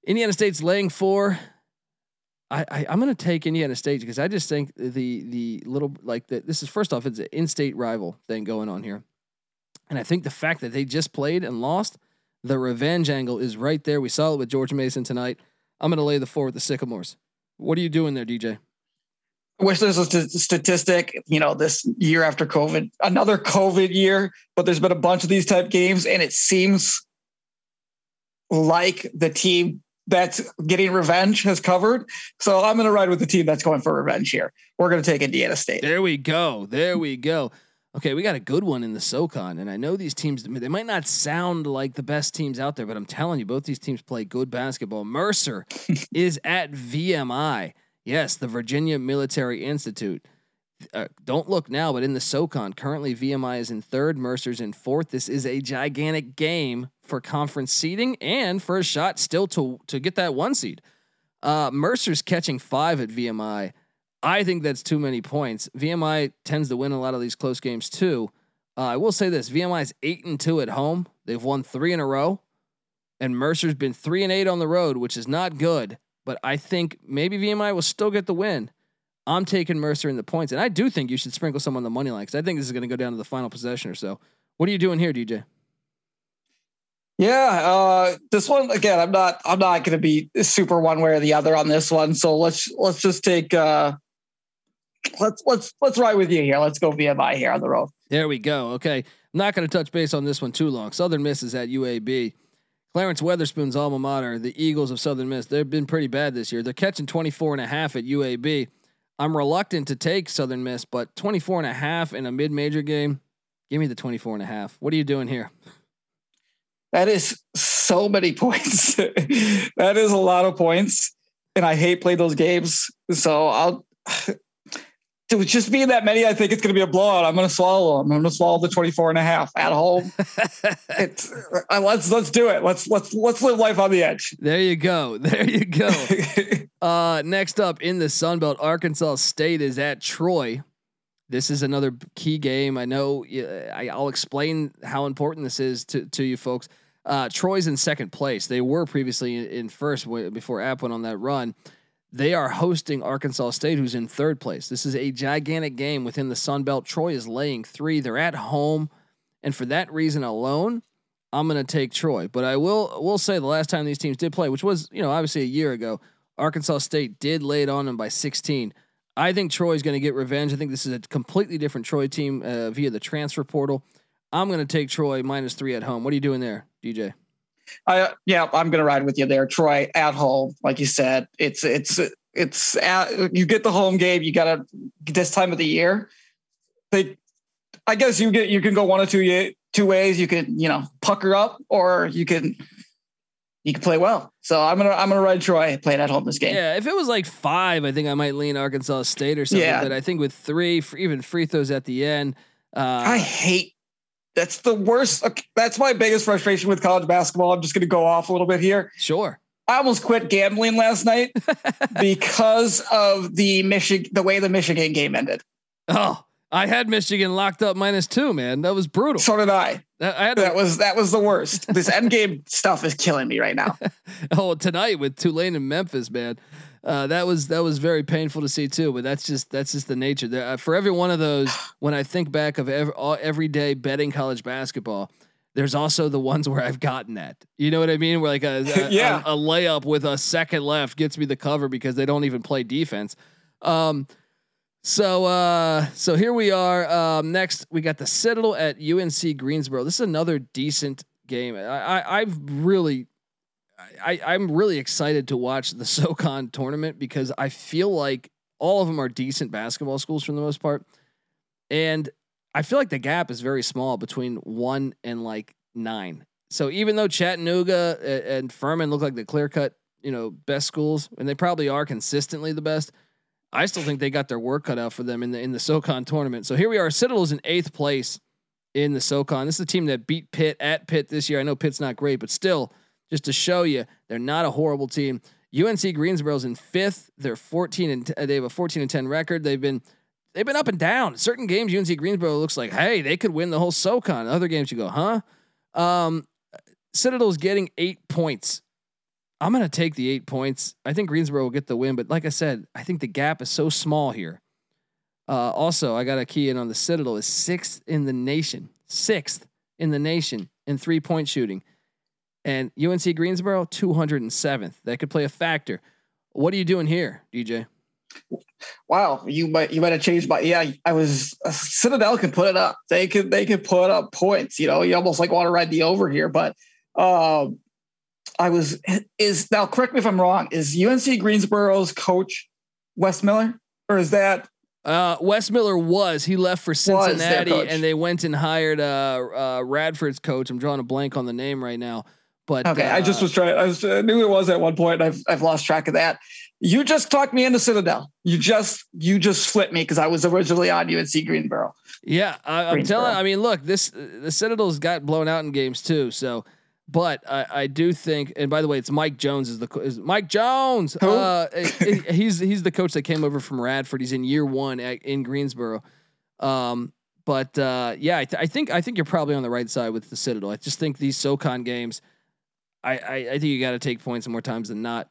Indiana State's laying four. I, I am going to take Indiana State because I just think the the little like the, this is first off it's an in-state rival thing going on here, and I think the fact that they just played and lost, the revenge angle is right there. We saw it with George Mason tonight. I'm going to lay the four with the Sycamores. What are you doing there, DJ? I wish there's a st- statistic, you know, this year after COVID, another COVID year, but there's been a bunch of these type games, and it seems like the team that's getting revenge has covered. So I'm going to ride with the team that's going for revenge here. We're going to take Indiana State. There we go. There we go. Okay, we got a good one in the SoCon, and I know these teams. They might not sound like the best teams out there, but I'm telling you, both these teams play good basketball. Mercer [LAUGHS] is at VMI. Yes, the Virginia Military Institute. Uh, don't look now, but in the SoCon, currently VMI is in third, Mercer's in fourth. This is a gigantic game for conference seeding and for a shot still to to get that one seed. Uh, Mercer's catching five at VMI. I think that's too many points. VMI tends to win a lot of these close games too. Uh, I will say this: VMI is eight and two at home. They've won three in a row, and Mercer's been three and eight on the road, which is not good. But I think maybe VMI will still get the win. I'm taking Mercer in the points, and I do think you should sprinkle some on the money line because I think this is going to go down to the final possession or so. What are you doing here, DJ? Yeah, uh, this one again. I'm not. I'm not going to be super one way or the other on this one. So let's let's just take. Uh, let's let's let's ride with you here. Let's go VMI here on the road. There we go. Okay, I'm not going to touch base on this one too long. Southern Miss is at UAB. Clarence Weatherspoon's alma mater, the Eagles of Southern Miss. They've been pretty bad this year. They're catching 24 and a half at UAB. I'm reluctant to take Southern Miss, but 24 and a half in a mid-major game, give me the 24 and a half. What are you doing here? That is so many points. [LAUGHS] that is a lot of points. And I hate playing those games. So I'll to just being that many, I think it's going to be a blowout. I'm going to swallow them. I'm going to swallow the 24 and a half at home. [LAUGHS] it's uh, let's let's do it. Let's let's let's live life on the edge. There you go. [LAUGHS] There you go. [LAUGHS] uh, next up in the Sun Belt, Arkansas State is at Troy. This is another key game. I know. I, I'll explain how important this is to to you folks. Uh, Troy's in second place. They were previously in first before App went on that run. They are hosting Arkansas State, who's in third place. This is a gigantic game within the Sun Belt. Troy is laying three. They're at home, and for that reason alone, I'm going to take Troy. But I will will say the last time these teams did play, which was you know obviously a year ago, Arkansas State did lay it on them by 16. I think Troy's going to get revenge. I think this is a completely different Troy team uh, via the transfer portal. I'm going to take Troy minus three at home. What are you doing there? DJ. I yeah, I'm gonna ride with you there, Troy. At home, like you said, it's it's it's at, you get the home game. You gotta this time of the year. They, I guess you get you can go one or two two ways. You could you know pucker up, or you can you can play well. So I'm gonna I'm gonna ride Troy playing at home this game. Yeah, if it was like five, I think I might lean Arkansas State or something. Yeah. But I think with three, even free throws at the end. Uh, I hate that's the worst. That's my biggest frustration with college basketball. I'm just going to go off a little bit here. Sure. I almost quit gambling last night [LAUGHS] because of the Michigan, the way the Michigan game ended. Oh, I had Michigan locked up minus two, man. That was brutal. So did I. That, I that was that was the worst. This end game stuff is killing me right now. [LAUGHS] oh, tonight with Tulane and Memphis, man. Uh, that was that was very painful to see too. But that's just that's just the nature. There, uh, for every one of those, [SIGHS] when I think back of every all, every day betting college basketball, there's also the ones where I've gotten that. You know what I mean? Where like a, [LAUGHS] a yeah. a, a, layup with a second left gets me the cover because they don't even play defense. Um, so uh, so here we are. Um, next, we got the Citadel at UNC Greensboro. This is another decent game. I, I I've really I, I'm really excited to watch the [LAUGHS] SoCon tournament because I feel like all of them are decent basketball schools for the most part. And I feel like the gap is very small between one and like nine. So even though Chattanooga and Furman look like the clear cut, you know, best schools, and they probably are consistently the best, I still think they got their work cut out for them in the in the SoCon tournament. So here we are. Citadel's in eighth place in the SoCon. This is a team that beat Pitt at Pitt this year. I know Pitt's not great, but still just to show you they're not a horrible team. UNC Greensboro's in fifth. They're 14 and t- they have a 14 and 10 record. They've been they've been up and down. Certain games UNC Greensboro looks like hey they could win the whole SoCon. Other games you go huh. Um, Citadel's getting eight points. I'm gonna take the eight points. I think Greensboro will get the win, but like I said, I think the gap is so small here. Uh, also, I got a key in on the Citadel is sixth in the nation, sixth in the nation in three point shooting and UNC Greensboro 207th. That could play a factor. What are you doing here, DJ? Wow, you might you might have changed my yeah. I was uh, Citadel can put it up. They could they could put up points. You know, you almost like want to ride the over here, but um, I was is now correct me if I'm wrong. Is UNC Greensboro's coach Wes Miller or is that uh, Wes Miller was he left for Cincinnati and they went and hired uh, uh, Radford's coach. I'm drawing a blank on the name right now. But okay, uh, I just uh, was trying. I, was, I knew it was at one point. I've I've lost track of that. You just talked me into Citadel. You just you just flipped me because I was originally on UNC Greensboro. Yeah, I, am telling. I mean, look, this the Citadel's got blown out in games too. So, but I, I do think. And by the way, it's Mike Jones is the is Mike Jones. Who? Uh, he's he's the coach that came over from Radford. He's in year one at, in Greensboro. Um, but uh, yeah, I, th- I think I think you're probably on the right side with the Citadel. I just think these SoCon games I, I, I think you got to take points more times than not.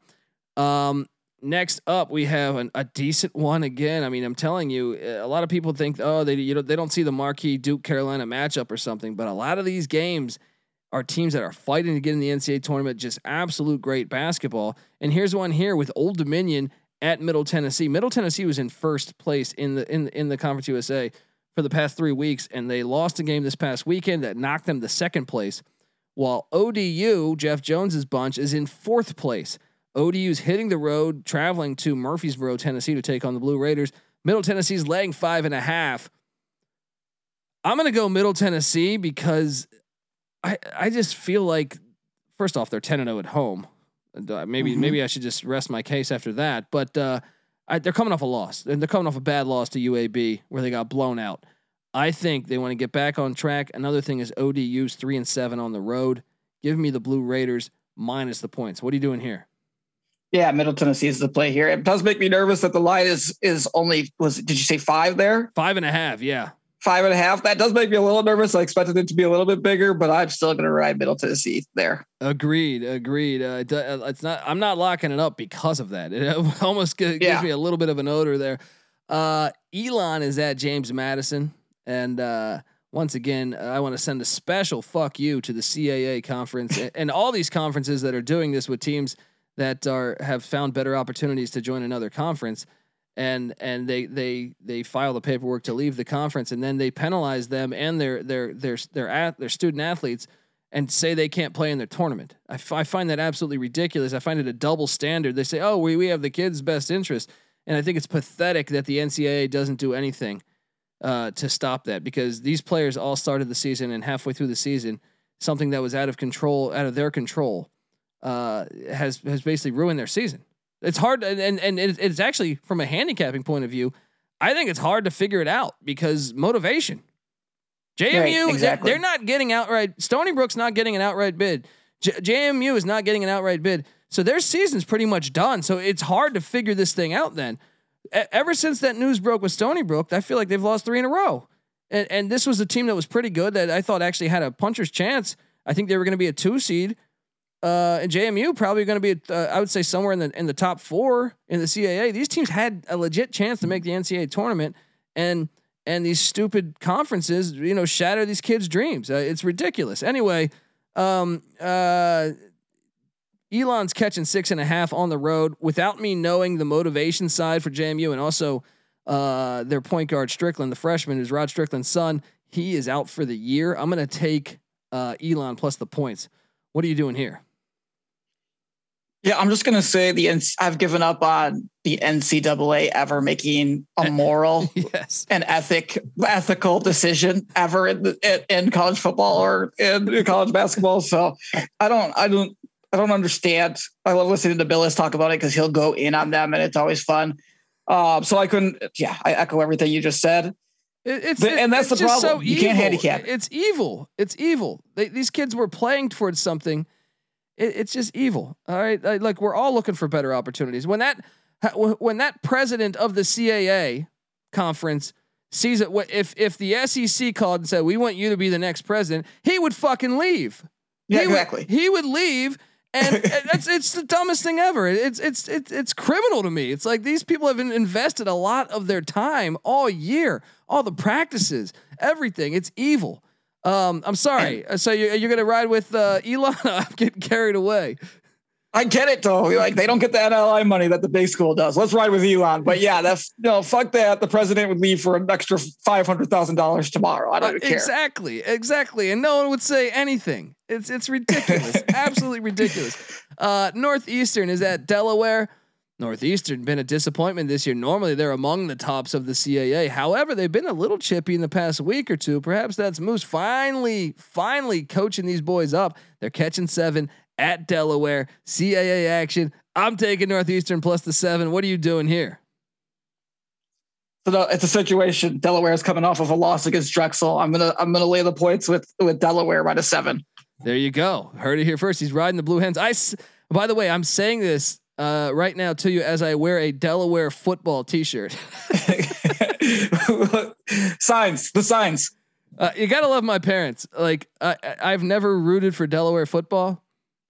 Um, next up, we have an, a decent one again. I mean, I'm telling you, a lot of people think, oh, they you know they don't see the marquee Duke Carolina matchup or something, but a lot of these games are teams that are fighting to get in the NCAA tournament. Just absolute great basketball. And here's one here with Old Dominion at Middle Tennessee. Middle Tennessee was in first place in the in in the Conference USA for the past three weeks, and they lost a game this past weekend that knocked them to second place. While ODU, Jeff Jones's bunch, is in fourth place. ODU's hitting the road, traveling to Murfreesboro, Tennessee, to take on the Blue Raiders. Middle Tennessee's laying five and a half. I'm going to go Middle Tennessee because I I just feel like first off they're 10 and 0 at home. Uh, maybe mm-hmm. maybe I should just rest my case after that. But uh, I, they're coming off a loss, and they're coming off a bad loss to UAB where they got blown out. I think they want to get back on track. Another thing is ODU's three and seven on the road. Give me the Blue Raiders minus the points. What are you doing here? Yeah, Middle Tennessee is the play here. It does make me nervous that the line is is only was. Did you say five there? Five and a half. Yeah five and a half. That does make me a little nervous. I expected it to be a little bit bigger, but I'm still going to ride Middle Tennessee there. Agreed. Agreed. Uh, uh, it's not. I'm not locking it up because of that. [LAUGHS] It almost gives yeah. me a little bit of an odor there. Uh, Elon is at James Madison, and uh, once again, I want to send a special fuck you to the CAA conference and, all these conferences that are doing this with teams that are have found better opportunities to join another conference and and they they they file the paperwork to leave the conference and then they penalize them and their their their their at their student athletes and say they can't play in their tournament. I, f- I find that absolutely ridiculous. I find it a double standard. They say, "Oh, we we have the kids' best interest," and I think it's pathetic that the NCAA doesn't do anything uh, to stop that because these players all started the season and halfway through the season, something that was out of control, out of their control, uh, has has basically ruined their season. It's hard, and and it's actually from a handicapping point of view. I think it's hard to figure it out because motivation. JMU, right, exactly. they're, not getting outright. Stony Brook's not getting an outright bid. J- JMU is not getting an outright bid. So their season's pretty much done. So it's hard to figure this thing out. Then, ever since that news broke with Stony Brook, I feel like they've lost three in a row. And and this was a team that was pretty good that I thought actually had a puncher's chance. I think they were going to be a two seed. Uh, and JMU probably going to be, uh, I would say, somewhere in the in the top four in the CAA. These teams had a legit chance to make the NCAA tournament, and and these stupid conferences, you know, shatter these kids' dreams. Uh, it's ridiculous. Anyway, um, uh, Elon's catching six and a half on the road without me knowing the motivation side for JMU, and also uh, their point guard Strickland, the freshman, who's Rod Strickland's son. He is out for the year. I'm going to take uh, Elon plus the points. What are you doing here? Yeah, I'm just gonna say the I've given up on the NCAA ever making a moral [LAUGHS] yes. and ethic ethical decision ever in, the, in college football or in college basketball. So I don't I don't I don't understand. I love listening to Billis talk about it because he'll go in on them and it's always fun. Um, so I couldn't. Yeah, I echo everything you just said. It's, but, and that's the problem. So you can't handicap. It's evil. It's evil. They, these kids were playing towards something it, it's just evil. All right, like we're all looking for better opportunities. When that when that president of the CAA conference sees it, if if the SEC called and said we want you to be the next president, he would fucking leave. Yeah, he exactly. Would, he would leave. And [LAUGHS] it's it's the dumbest thing ever. It's it's it's it's criminal to me. It's like these people have invested a lot of their time all year, all the practices, everything. It's evil. Um, I'm sorry. So you're, you're gonna ride with uh, Elon? [LAUGHS] I'm getting carried away. I get it though. Like they don't get the NLI money that the big school does. Let's ride with Elon. But yeah, that's no fuck that. The president would leave for an extra five hundred thousand dollars tomorrow. I don't uh, care. Exactly, exactly. And no one would say anything. It's it's ridiculous. [LAUGHS] Absolutely ridiculous. Uh, Northeastern is at Delaware. Northeastern been a disappointment this year. Normally they're among the tops of the CAA. However, they've been a little chippy in the past week or two. Perhaps that's Moose finally, finally coaching these boys up. They're catching seven at Delaware. CAA action. I'm taking Northeastern plus the seven. What are you doing here? So it's a situation. Delaware is coming off of a loss against Drexel. I'm gonna I'm gonna lay the points with with Delaware by the seven. There you go. Heard it here first. He's riding the Blue Hens. I. By the way, I'm saying this uh, right now to you as I wear a Delaware football T-shirt. [LAUGHS] signs, the signs. Uh, you gotta love my parents. Like I, I've never rooted for Delaware football,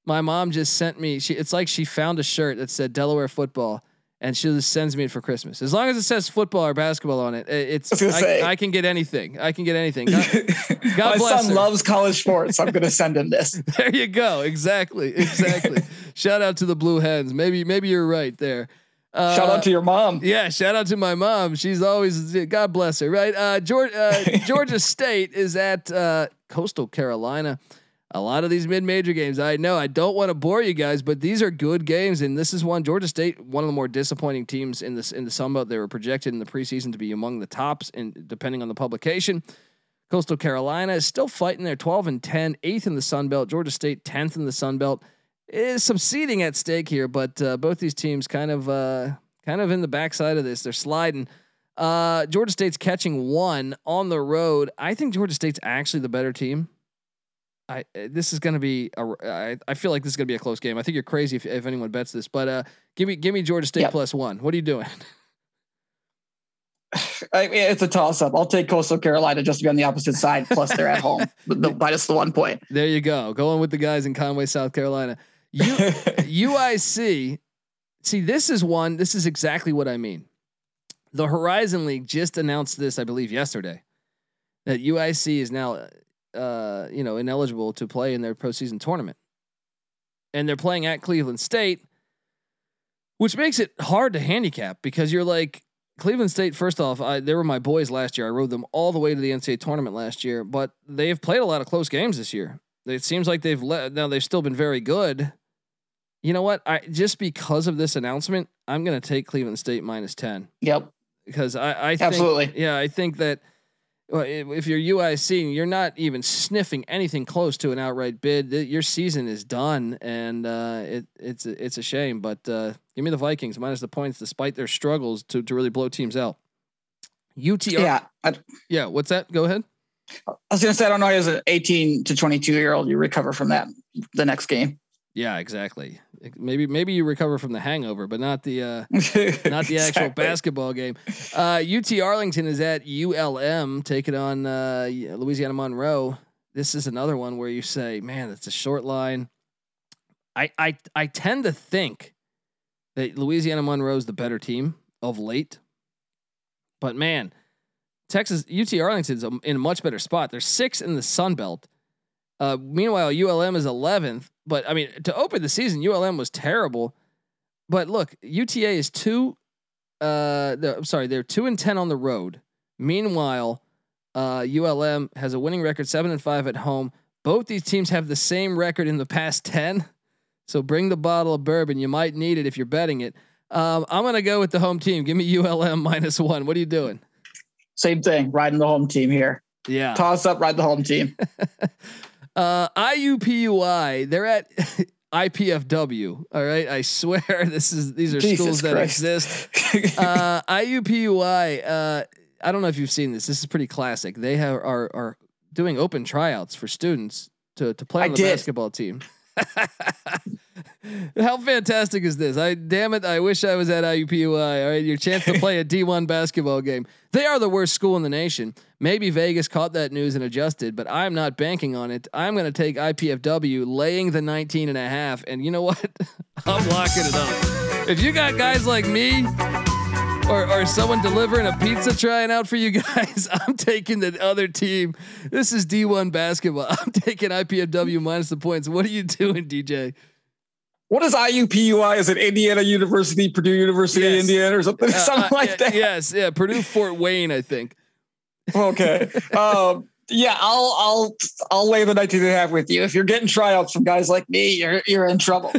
My mom just sent me. She it's like she found a shirt that said Delaware football, and she just sends me it for Christmas. As long as it says football or basketball on it, it's I, I, can get anything. I can get anything. [LAUGHS] God, God My son her. loves college sports. I'm gonna [LAUGHS] send him this. [LAUGHS] there you go. Exactly. Exactly. shout out to the Blue Hens. Maybe maybe you're right there. Uh, shout out to your mom. Yeah, shout out to my mom. She's always God bless her. Right. Uh, Georgia, uh, Georgia State is at uh, Coastal Carolina a lot of these mid-major games. I know I don't want to bore you guys, but these are good games, and this is one Georgia State, one of the more disappointing teams in this in the Sun Belt. They were projected in the preseason to be among the tops, and depending on the publication. Coastal Carolina is still fighting there, 12 and 10, eighth in the Sun Belt. Georgia State, 10th in the Sun Belt. Is some seeding at stake here, but uh, both these teams kind of uh, kind of in the backside of this. They're sliding. Uh, Georgia State's catching one on the road. I think Georgia State's actually the better team. I uh, this is going to be a, I, I feel like this is going to be a close game. I think you're crazy if, if anyone bets this, but uh, give me give me Georgia State yep. plus one. What are you doing? [LAUGHS] I mean, it's a toss up. I'll take Coastal Carolina just to be on the opposite side. Plus, they're at home, [LAUGHS] the, minus the one point. There you go. Going with the guys in Conway, South Carolina. [LAUGHS] U, UIC. See, this is one. This is exactly what I mean. The Horizon League just announced this, I believe, yesterday. That UIC is now uh, you know, ineligible to play in their postseason tournament. And they're playing at Cleveland State, which makes it hard to handicap because you're like Cleveland State. First off, I, they were my boys last year. I rode them all the way to the NCAA tournament last year, but they've played a lot of close games this year. It seems like they've let now they've still been very good. You know what? I just because of this announcement, I'm going to take Cleveland State minus ten. Yep. Because I, I think, absolutely yeah, I think that if you're UIC, you're not even sniffing anything close to an outright bid. Your season is done, and uh, it, it's a, it's a shame. But uh, give me the Vikings minus the points, despite their struggles to to really blow teams out. UTR, yeah, I, yeah. What's that? Go ahead. I was gonna say I don't know. As an 18 to 22 year old, you recover from that the next game. Yeah, exactly. Maybe maybe you recover from the hangover, but not the uh, [LAUGHS] not the exactly. actual basketball game. Uh, UT Arlington is at ULM taking on uh, Louisiana Monroe. This is another one where you say, "Man, it's a short line." I I I tend to think that Louisiana Monroe is the better team of late, but man, Texas UT Arlington's in a much better spot. They're six in the Sun Belt. Uh, meanwhile, ULM is 11th. But I mean, to open the season, ULM was terrible. But look, UTA is two. Uh, I'm sorry, they're two and ten on the road. Meanwhile, uh, ULM has a winning record, seven and five at home. Both these teams have the same record in the past ten. So bring the bottle of bourbon. You might need it if you're betting it. Um, I'm gonna go with the home team. Give me ULM [LAUGHS] minus one. What are you doing? Same thing. Riding the home team here. Yeah. Toss up. Ride the home team. [LAUGHS] Uh, IUPUI, they're at [LAUGHS] IPFW. All right, I swear [LAUGHS] this is these are Jesus schools that Christ. exist. [LAUGHS] Uh, IUPUI. Uh, I don't know if you've seen this. This is pretty classic. They have are are doing open tryouts for students to to play on I the did. basketball team. [LAUGHS] How fantastic is this? I damn it! I wish I was at IUPUI. All right, your chance to play a [LAUGHS] D1 basketball game. They are the worst school in the nation. Maybe Vegas caught that news and adjusted, but I'm not banking on it. I'm going to take IPFW laying the 19 and a half. And you know what? [LAUGHS] I'm locking it up. If you got guys like me or, or someone delivering a pizza trying out for you guys, [LAUGHS] I'm taking the other team. This is D1 basketball. [LAUGHS] I'm taking IPFW minus the points. What are you doing, DJ? What is IUPUI? Is it Indiana University, Purdue University, yes. Indiana, or something, [LAUGHS] uh, something uh, like yeah, that? Yes, yeah, Purdue Fort Wayne, I think. Okay. um, yeah, I'll I'll I'll lay the 19 and a half with you. If you're getting tryouts from guys like me, you're you're in trouble.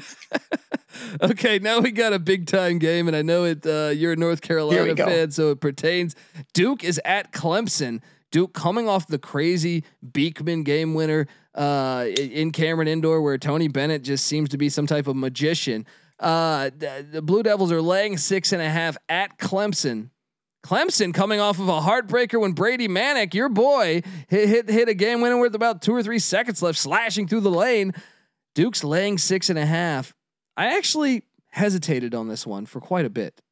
[LAUGHS] okay, now we got a big time game, and I know it. Uh, you're a North Carolina fan, so it pertains. Duke is at Clemson. Duke coming off the crazy Beekman game winner uh, in Cameron Indoor, where Tony Bennett just seems to be some type of magician. Uh, the, the Blue Devils are laying six and a half at Clemson. Clemson coming off of a heartbreaker when Brady Manek, your boy, hit hit, hit a game winner with about two or three seconds left, slashing through the lane. Duke's laying six and a half. I actually hesitated on this one for quite a bit.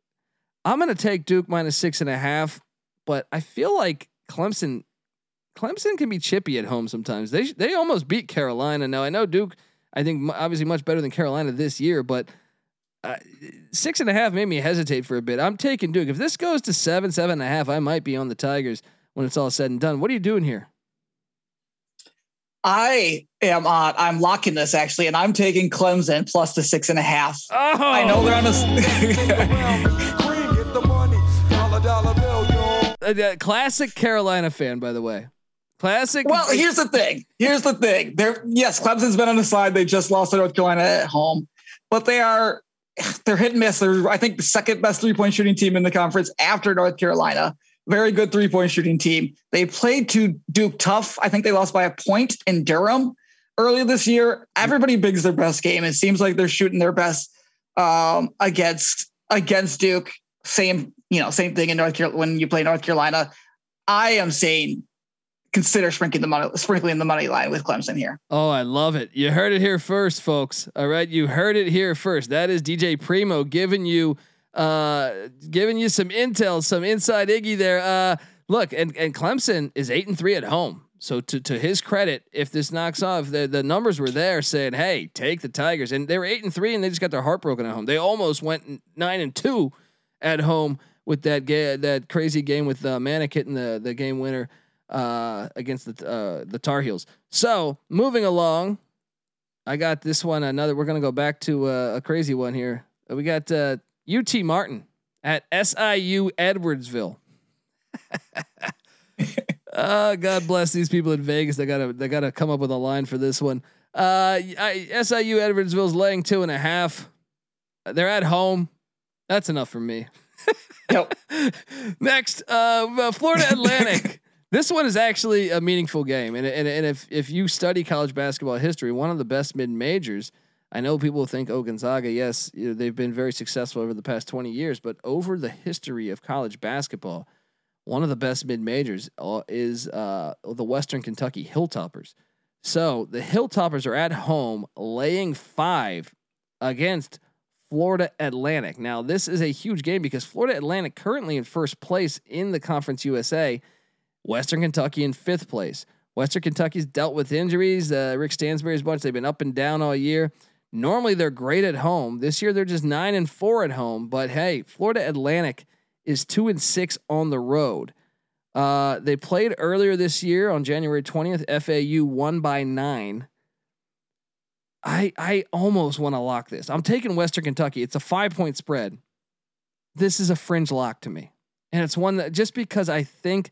I'm to take Duke minus six and a half, but I feel like Clemson Clemson can be chippy at home sometimes. They they almost beat Carolina. Now I know Duke. I think obviously much better than Carolina this year, but uh, six and a half made me hesitate for a bit. I'm taking Duke. If this goes to seven, seven and a half, I might be on the Tigers when it's all said and done. What are you doing here? I am on. I'm locking this actually, and I'm taking Clemson plus the six and a half. Oh, I know they're on a. a [LAUGHS] classic Carolina fan, by the way. Classic. Well, here's the thing. Here's the thing. They're yes, Clemson's been on the slide. They just lost to North Carolina at home, but they are [LAUGHS] they're hit and miss. They're I think the second best three point shooting team in the conference after North Carolina. Very good three point shooting team. They played to Duke tough. I think they lost by a point in Durham earlier this year. Everybody bigs their best game. It seems like they're shooting their best um, against against Duke. Same you know same thing in North Carolina when you play North Carolina. I am saying consider sprinkling the money sprinkling the money line with Clemson here. Oh, I love it. You heard it here first, folks. All right, you heard it here first. That is DJ Primo giving you uh giving you some intel, some inside Iggy there. Uh look, and and Clemson is 8 and 3 at home. So to to his credit, if this knocks off, the the numbers were there saying, "Hey, take the Tigers." And they were 8 and 3 and they just got their heart broken at home. They almost went 9 and 2 at home with that ga- that crazy game with uh, Manek hitting the the game winner uh, against the uh, the Tar Heels. So moving along, I got this one. Another. We're gonna go back to uh, a crazy one here. We got uh, UT Martin at SIU Edwardsville. oh, [LAUGHS] God bless these people in Vegas. They gotta they gotta come up with a line for this one. Uh, I, SIU Edwardsville's laying two and a half. They're at home. That's enough for me. Yep. [LAUGHS] Next, uh, Florida Atlantic. [LAUGHS] this one is actually a meaningful game, and and and if if you study college basketball history, one of the best mid majors. I know people think, oh, Gonzaga, yes, you know, they've been very successful over the past 20 years, but over the history of college basketball, one of the best mid majors uh, is uh, the Western Kentucky Hilltoppers. So the Hilltoppers are at home laying five against Florida Atlantic. Now, this is a huge game because Florida Atlantic currently in first place in the Conference USA, Western Kentucky in fifth place. Western Kentucky's dealt with injuries. Uh, Rick Stansbury's bunch, they've been up and down all year. Normally they're great at home. This year they're just nine and four at home. But hey, Florida Atlantic is two and six on the road. Uh, they played earlier this year on January 20th. FAU won by nine. I I almost want to lock this. I'm taking Western Kentucky. It's a five point spread. This is a fringe lock to me, and it's one that just because I think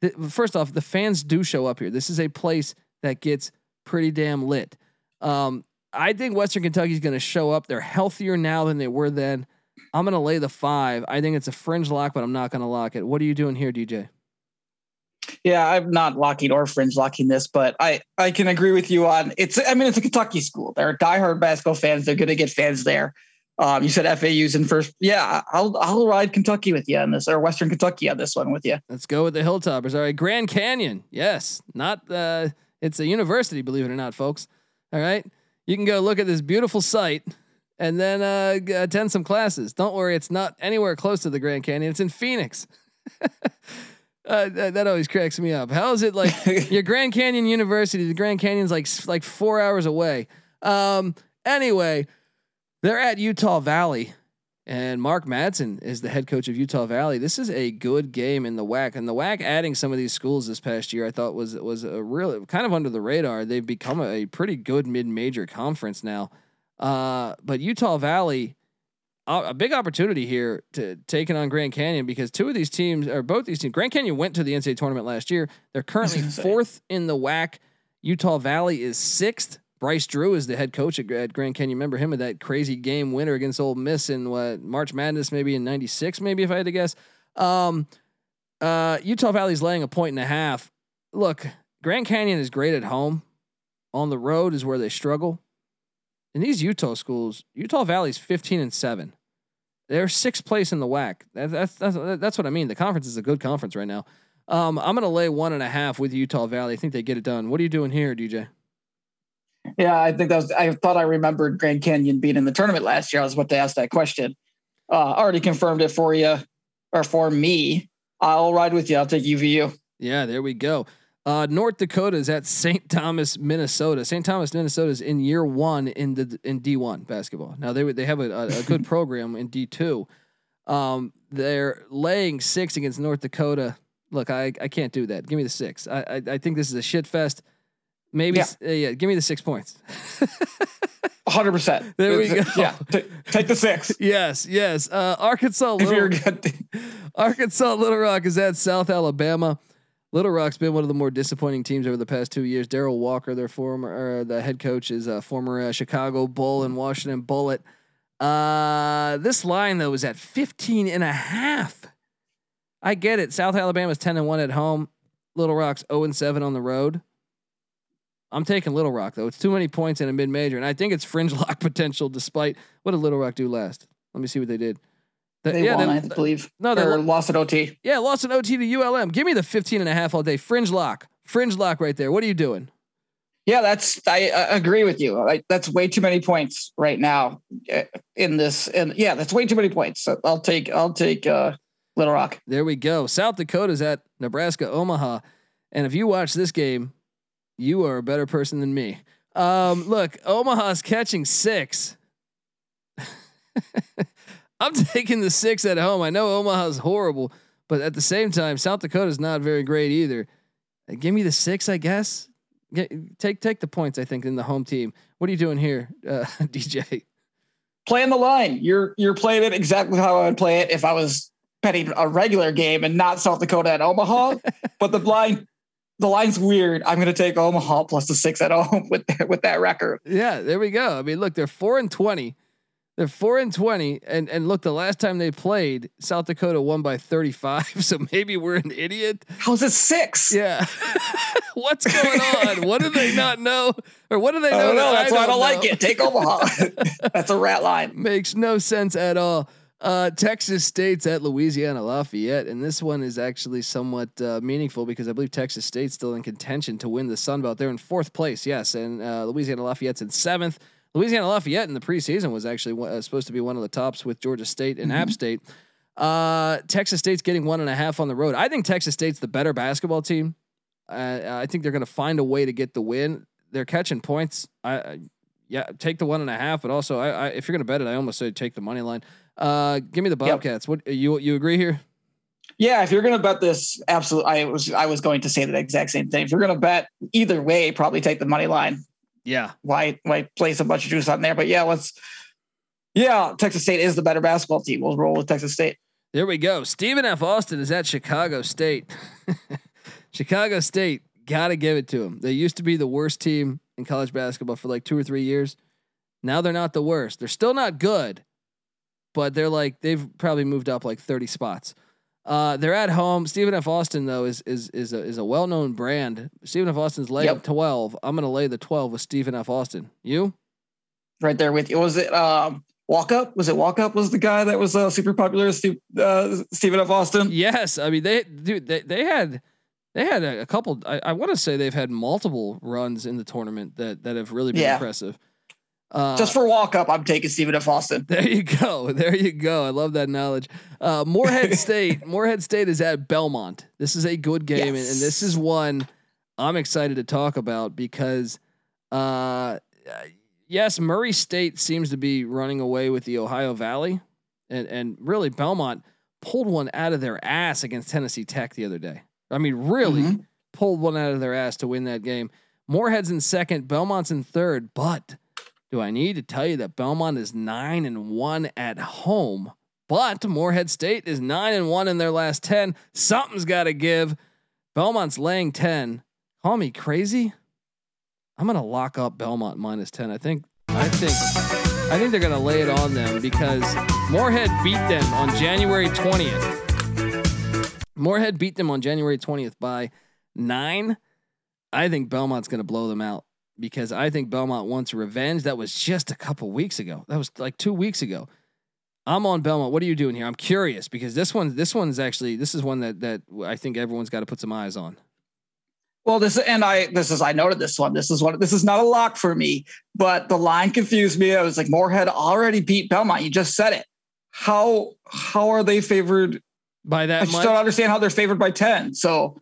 that first off the fans do show up here. This is a place that gets pretty damn lit. Um, I think Western Kentucky is going to show up. They're healthier now than they were then. I'm going to lay the five. I think it's a fringe lock, but I'm not going to lock it. What are you doing here, DJ? Yeah, I'm not locking or fringe locking this, but I I can agree with you on it's. I mean, it's a Kentucky school. They're diehard basketball fans. They're going to get fans there. Um, you said FAU's in first. Yeah, I'll I'll ride Kentucky with you on this, or Western Kentucky on this one with you. Let's go with the Hilltoppers. All right, Grand Canyon. Yes, not uh, it's a university, believe it or not, folks. All right, you can go look at this beautiful site and then uh, attend some classes. Don't worry, it's not anywhere close to the Grand Canyon. It's in Phoenix. [LAUGHS] Uh, that, that, always cracks me up. How is it like [LAUGHS] your Grand Canyon University? The Grand Canyon's like like four hours away. Um, anyway, they're at Utah Valley, and Mark Madsen is the head coach of Utah Valley. This is a good game in the WAC, and the WAC adding some of these schools this past year, I thought was was a real kind of under the radar. They've become a, pretty good mid major conference now. Uh, but Utah Valley a big opportunity here to taking on Grand Canyon because two of these teams or both these teams, Grand Canyon went to the NCAA tournament last year. They're currently [LAUGHS] fourth in the WAC. Utah Valley is sixth. Bryce Drew is the head coach at Grand Canyon. Remember him in that crazy game winner against Ole Miss in what March Madness, maybe in '96, maybe if I had to guess. Um, uh, Utah Valley's laying a point and a half. Look, Grand Canyon is great at home. On the road is where they struggle. In these Utah schools, Utah Valley's 15 and 7. They're sixth place in the WAC. That, that's that's that's what I mean. The conference is a good conference right now. Um, I'm gonna lay one and a half with Utah Valley. I think they get it done. What are you doing here, DJ? Yeah, I think that was. I thought I remembered Grand Canyon being in the tournament last year. I was about to ask that question. Uh, already confirmed it for you or for me. I'll ride with you. I'll take UVU. Yeah, there we go. Uh, North Dakota is at St. Thomas, Minnesota. St. Thomas, Minnesota is in year one in the in D one basketball. Now they they have a, a, a good [LAUGHS] program in D two. Um, they're laying six against North Dakota. Look, I I can't do that. Give me the six. I I, I think this is a shit fest. Maybe Yeah. uh, yeah. Give me the six points. [LAUGHS] hundred percent. There we go. Yeah, t- take the six. yes, yes. Uh, Arkansas. Little, [LAUGHS] Arkansas Little Rock is at South Alabama. Little Rock's been one of the more disappointing teams over the past two years. Darrell Walker, their former, or the head coach, is a former uh, Chicago Bull and Washington Bullet. Uh, this line though is at 15 and a half. I get it. South Alabama's 10 and 1 at home. Little Rock's 0 and 7 on the road. I'm taking Little Rock though. It's too many points in a mid major, and I think it's fringe [LAUGHS] lock potential. Despite what did Little Rock do last? Let me see what they did. The- they yeah, won, they- I believe. no, they or lost at OT. yeah, lost an OT to ULM. Give me the 15 and a half all day. Fringe lock. Fringe lock right there. What are you doing? Yeah, that's I uh, agree with you. Like that's way too many points right now uh, in this. And yeah, that's way too many points. So I'll take I'll take uh, Little Rock. There we go. South Dakota's at Nebraska Omaha. And if you watch this game, you are a better person than me. Um, look, Omaha's catching six. [LAUGHS] I'm taking the six at home. I know Omaha's horrible, but at the same time, South Dakota's not very great either. Uh, Give me the six, I guess. Get, take take the points. I think in the home team. What are you doing here, uh, [LAUGHS] DJ? Playing the line. You're you're playing it exactly how I would play it if I was betting a regular game and not South Dakota at Omaha. [LAUGHS] but the line the line's weird. I'm gonna take Omaha plus the six at home [LAUGHS] with with that record. Yeah, there we go. I mean, look, they're four and twenty. They're four and twenty, and and look, the last time they played, South Dakota won by thirty five. [LAUGHS] So maybe we're an idiot. How's it six? Yeah, [LAUGHS] what's going on? What do they not know, or what do they I know? don't know. that That's why I don't know? like it. Take Omaha. that's a rat line. Makes no sense at all. Uh, Texas State's at Louisiana Lafayette, and this one is actually somewhat uh, meaningful because I believe Texas State's still in contention to win the Sun Belt. They're in fourth place, yes, and uh, Louisiana Lafayette's in seventh. Louisiana Lafayette in the preseason was actually uh, supposed to be one of the tops with Georgia State and App State. Uh, Texas State's getting one and a half on the road. I think Texas State's the better basketball team. Uh, I think they're going to find a way to get the win. They're catching points. I, I yeah, take the one and a half, but also I, I if you're going to bet it, I almost say take the money line. Uh, give me the Bobcats. What you you agree here? Yeah, if you're gonna bet this, absolutely. I was I was going to say the exact same thing. If you're gonna bet either way, probably take the money line. Yeah, Why why place a bunch of juice on there? But yeah, let's. Yeah, Texas State is the better basketball team. We'll roll with Texas State. there we go. Stephen F. Austin is at Chicago State. [LAUGHS] Chicago State, gotta give it to them. They used to be the worst team in college basketball for like two or three years. Now they're not the worst. They're still not good, but they're like they've probably moved up like 30 spots. Uh, they're at home. Stephen F. Austin though is is is a is a well known brand. Stephen F. Austin's laying Yep. 12. I'm gonna lay the 12 with Stephen F. Austin. You? Right there with you. Was it um, Walk Up? Was it Walkup? Was the guy that was uh, super popular? Steve, uh, Stephen F. Austin. Yes. I mean they dude they they had they had a, a couple. I, I want to say they've had multiple runs in the tournament that that have really been Yeah. impressive. Uh, Just for Walkup, I'm taking Stephen F. Austin. There you go. [LAUGHS] There you go. I love that knowledge. Uh, Morehead [LAUGHS] State. Morehead State is at Belmont. This is a good game, and, and this is one I'm excited to talk about because, uh, yes, Murray State seems to be running away with the Ohio Valley, and and really Belmont pulled one out of their ass against Tennessee Tech the other day. I mean, really Mhm. pulled one out of their ass to win that game. Morehead's in second, Belmont's in third, but do I need to tell you that Belmont is nine and one at home? But Morehead State is nine and one in their last ten. Something's got to give. Belmont's laying ten. Call me crazy. I'm gonna lock up Belmont minus ten. I think. I think. I think they're gonna lay it on them because Morehead beat them on January 20th. Morehead beat them on January 20th by nine. I think Belmont's gonna blow them out because I think Belmont wants revenge. That was just a couple weeks ago. That was like two weeks ago. I'm on Belmont. What are you doing here? I'm curious because this one, this one's actually, this is one that that I think everyone's got to put some eyes on. Well, this and I this is I noted this one. This is what this is not a lock for me, but the line confused me. I was like, Morehead already beat Belmont. You just said it. How how are they favored? By that? I just much, don't understand how they're favored by ten. So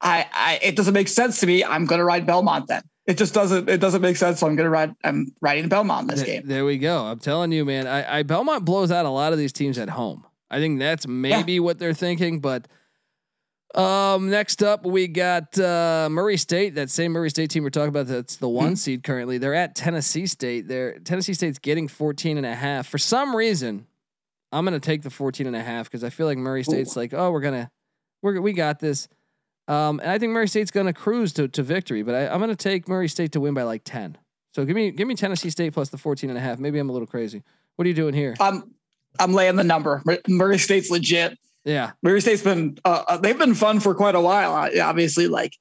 I, I it doesn't make sense to me. I'm going to ride Belmont then. It just doesn't. It doesn't make sense. So I'm to ride. I'm riding Belmont this Th- game. There we go. I'm telling you, man. I, I Belmont blows out a lot of these teams at home. I think that's maybe what they're thinking. But um, next up we got uh, Murray State. That same Murray State team we're talking about. That's the one Mhm. seed currently. They're at Tennessee State. They're Tennessee State's getting 14 and a half. For some reason, I'm gonna take the 14 and a half because I feel like Murray State's like, oh, we're gonna, we're we got this. Um, and I think Murray State's gonna cruise to, to victory, but I, I'm gonna take Murray State to win by like 10. So give me give me Tennessee State plus the 14 and a half. Maybe I'm a little crazy. What are you doing here? I'm I'm laying the number. Murray State's legit. Yeah. Murray State's been uh, uh, they've been fun for quite a while. Obviously, like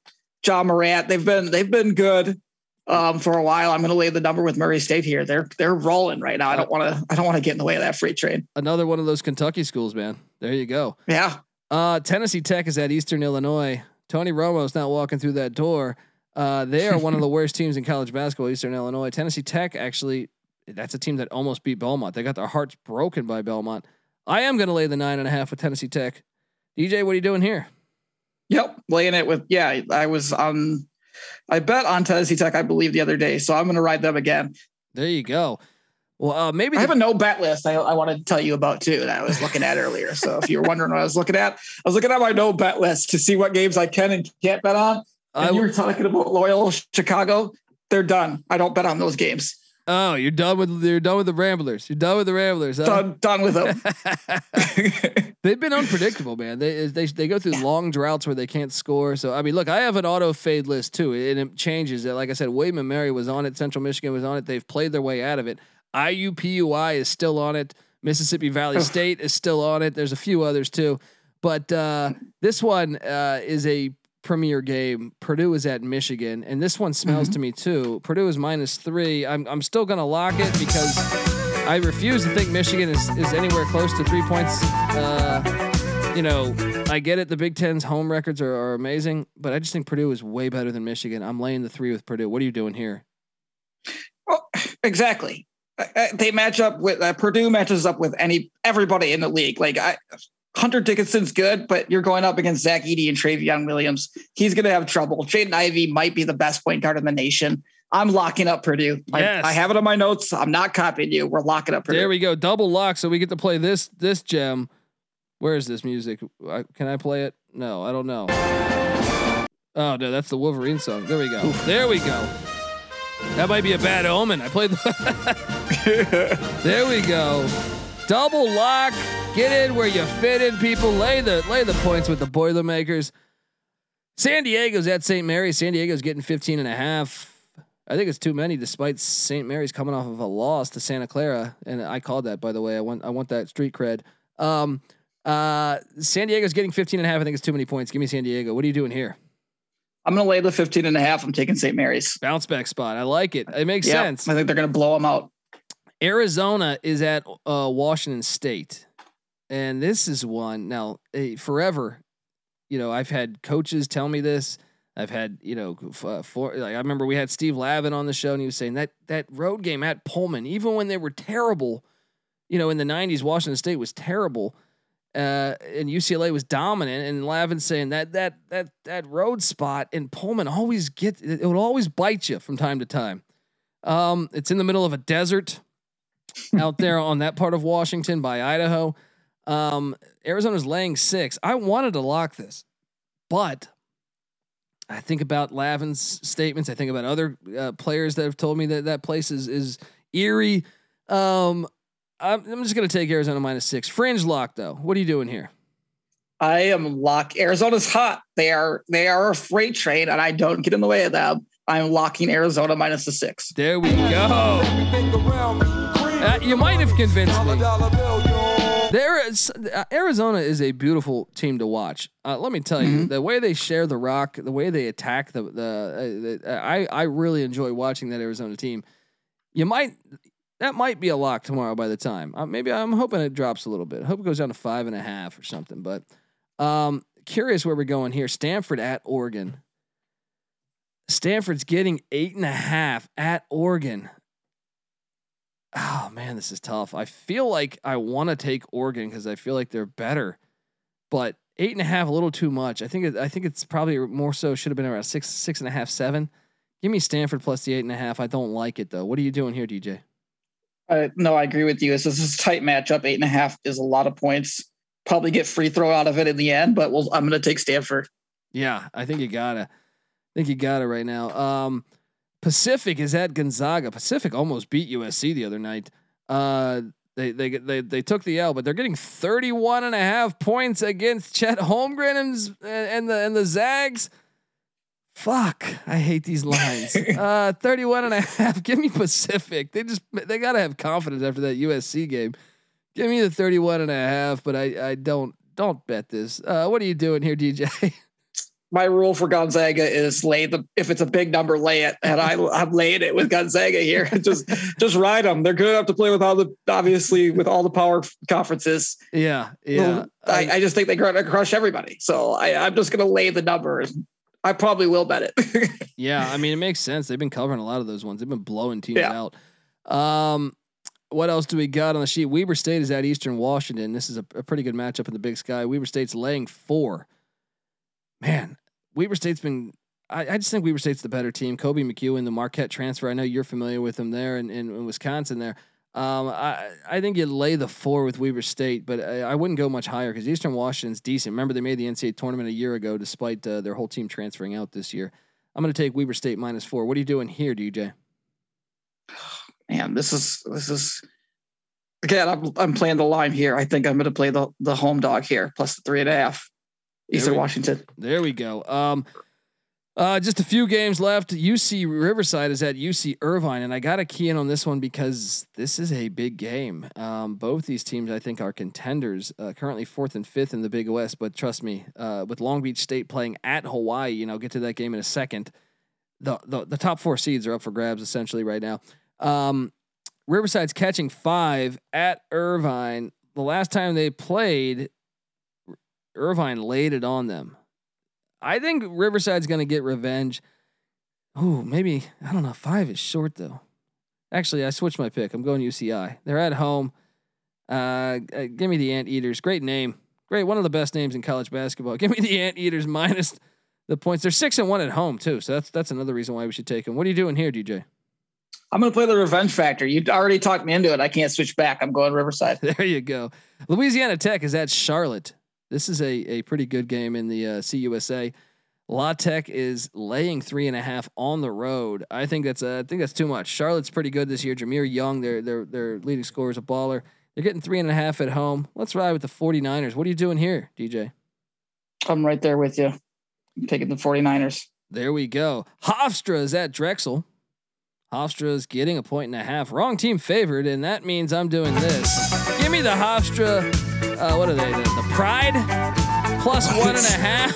Ja Morant, they've been they've been good um, for a while. I'm going to lay the number with Murray State here. They're they're rolling right now. I don't want to I don't want to get in the way of that freight train. Another one of those Kentucky schools, man. There you go. Yeah, Uh, Tennessee Tech is at Eastern Illinois. Tony Romo's not walking through that door. Uh, they are one of the [LAUGHS] worst teams in college basketball, Eastern Illinois. Tennessee Tech actually, that's a team that almost beat Belmont. They got their hearts broken by Belmont. I am going to lay the nine and a half with Tennessee Tech. DJ, what are you doing here? yep, laying it with yeah. I was on. I bet on Tennessee Tech, I believe, the other day, so I'm going to ride them again. There you go. Well, uh, maybe I have a no bet list I, I wanted to tell you about too that I was looking at earlier. So if you were wondering what I was looking at, I was looking at my no bet list to see what games I can and can't bet on. I And you were talking about Loyola Chicago. They're done. I don't bet on those games. oh, you're done with you're done with the Ramblers. You're done with the Ramblers. Huh? Done, done with them. [LAUGHS] They've been unpredictable, man. They they they go through long droughts where they can't score. So I mean, look, I have an auto fade list too, and it changes. Like I said, William and Mary was on it. Central Michigan was on it. They've played their way out of it. IUPUI is still on it. Mississippi Valley State is still on it. There's a few others too, but uh, this one uh, is a premier game. Purdue is at Michigan, and this one smells to me too. Purdue is minus three. I'm I'm still gonna lock it because I refuse to think Michigan is, is anywhere close to three points. Uh, you know, I get it. The Big Ten's home records are, are amazing, but I just think Purdue is way better than Michigan. I'm laying the three with Purdue. What are you doing here? well, exactly. Uh, They match up with uh, Purdue matches up with any everybody in the league. Like I, Hunter Dickinson's good, but you're going up against Zach Edey and Trevion Williams. He's going to have trouble. Jaden Ivey might be the best point guard in the nation. I'm locking up Purdue. I- Yes. I, have it on my notes. I'm not copying you. We're locking up Purdue. There we go, double lock. So we get to play this this gem. Where is this music? I, can I play it? No, I don't know. Oh no, that's the Wolverine song. There we go. There we go. That might be a bad omen. I played the. [LAUGHS] there we go. Double lock. Get in where you fit in, people. Lay the lay the points with the Boilermakers. San Diego's at St. Mary's. San Diego's getting 15 and a half. I think it's too many despite St. Mary's coming off of a loss to Santa Clara. And I called that by the way. I want I want that street cred. Um uh San Diego's getting 15 and a half. I think it's too many points. Give me San Diego. What are you doing here? I'm going to lay the 15 and a half. I'm taking St. Mary's. Bounce back spot. I like it. It makes Yeah, sense. I think they're going to blow them out. Arizona is at uh, Washington State, and this is one now eh, forever. You know, I've had coaches tell me this. I've had you know uh, for like I remember we had Steve Lavin on the show, and he was saying that that road game at Pullman, even when they were terrible, you know, in the '90s, Washington State was terrible. Uh, and UCLA was dominant, and Lavin saying that that that that road spot in Pullman always get it would always bite you from time to time. Um, it's in the middle of a desert [LAUGHS] out there on that part of Washington by Idaho. Um, Arizona's laying six. I wanted to lock this, but I think about Lavin's statements. I think about other uh, players that have told me that that place is is eerie. Um, I'm, I'm just gonna take Arizona minus six. Fringe lock though. What are you doing here? I am lock. Arizona's hot. They are they are a freight train, and I don't get in the way of them. I'm locking Arizona minus the six. There we go. Uh, you might have convinced me. There is uh, Arizona is a beautiful team to watch. Uh, let me tell you, Mhm. the way they share the rock, the way they attack the the, uh, the I I really enjoy watching that Arizona team. You might that might be a lock tomorrow by the time. Uh, maybe I'm hoping it drops a little bit. Hope it goes down to five and a half or something. But um, curious where we're going here. Stanford at Oregon. Stanford's getting eight and a half at Oregon. Oh man, this is tough. I feel like I want to take Oregon because I feel like they're better, but Eight and a half, a little too much. I think it, I think it's probably more so should have been around six, six and a half, seven. Give me Stanford plus the eight and a half. I don't like it though. What are you doing here, DJ? Uh, no, I agree with you. This is a tight matchup. Eight and a half is a lot of points. Probably get free throw out of it in the end, but we'll, I'm going to take Stanford. Yeah, I think you gotta. I think you got it right now. Um, Pacific is at Gonzaga. Pacific almost beat USC the other night. Uh, they, they they they took the L, but they're getting 31 and a half points against Chet Holmgren and, and the and the Zags. Fuck, I hate these lines. [LAUGHS] uh, 31 and a half. [LAUGHS] Give me Pacific. They just they got to have confidence after that USC game. Give me the 31 and a half, but I I don't don't bet this. Uh, what are you doing here, DJ? [LAUGHS] my rule for Gonzaga is lay the if it's a big number, lay it, and I I'm laying it with Gonzaga here. just just ride them. They're good enough to play with all the obviously with all the power conferences. Yeah, yeah. I, I just think they're going to crush everybody. So I, I'm just going to lay the numbers. I probably will bet it. [LAUGHS] yeah, I mean it makes sense. They've been covering a lot of those ones. They've been blowing teams yeah. out. Um, what else do we got on the sheet? Weber State is at Eastern Washington. This is a, a pretty good matchup in the Big Sky. Weber State's laying four man, Weber State's been. I, I, just think Weber State's the better team. Koby McEwen, the Marquette transfer. I know you're familiar with him there in, in, in Wisconsin. There, um, I I think you lay the four with Weber State, but I, I wouldn't go much higher because Eastern Washington's decent. Remember, they made the NCAA tournament a year ago, despite uh, their whole team transferring out this year. I'm going to take Weber State minus four. What are you doing here, DJ? Man, this is this is again. I'm I'm playing the line here. I think I'm going to play the the home dog here plus the three and a half. Eastern we, Washington. There we go. Um, uh, just a few games left. UC Riverside is at UC Irvine, and I got to key in on this one because this is a big game. Um, both these teams, I think, are contenders. Uh, currently fourth and fifth in the Big West, but trust me, uh, with Long Beach State playing at Hawaii, you know, get to that game in a second. The, the the top four seeds are up for grabs essentially right now. Um, Riverside's catching five at Irvine. The last time they played, Irvine laid it on them. I think Riverside's going to get revenge. Oh, maybe I don't know. Five is short though. Actually, I switched my pick. I'm going UCI. They're at home. Uh, uh, give me the Anteaters. Great name. Great. One of the best names in college basketball. [LAUGHS] Give me the Anteaters minus the points. They're six and one at home too. So that's that's another reason why we should take them. What are you doing here, DJ? I'm going to play the revenge factor. You already talked me into it. I can't switch back. I'm going Riverside. [LAUGHS] There you go. Louisiana Tech is at Charlotte. This is a, a pretty good game in the uh, CUSA. La Tech is laying three and a half on the road. I think that's uh, I think that's too much. Charlotte's pretty good this year. Jahmir Young, their their their leading scorer is a baller. They're getting three and a half at home. Let's ride with the 49ers. What are you doing here, DJ? I'm right there with you. I'm taking the 49ers. There we go. Hofstra is at Drexel. Hofstra is getting a point and a half. Wrong team favored, and that means I'm doing this. Give me the Hofstra uh, what are they? The, the Pride plus one and a half.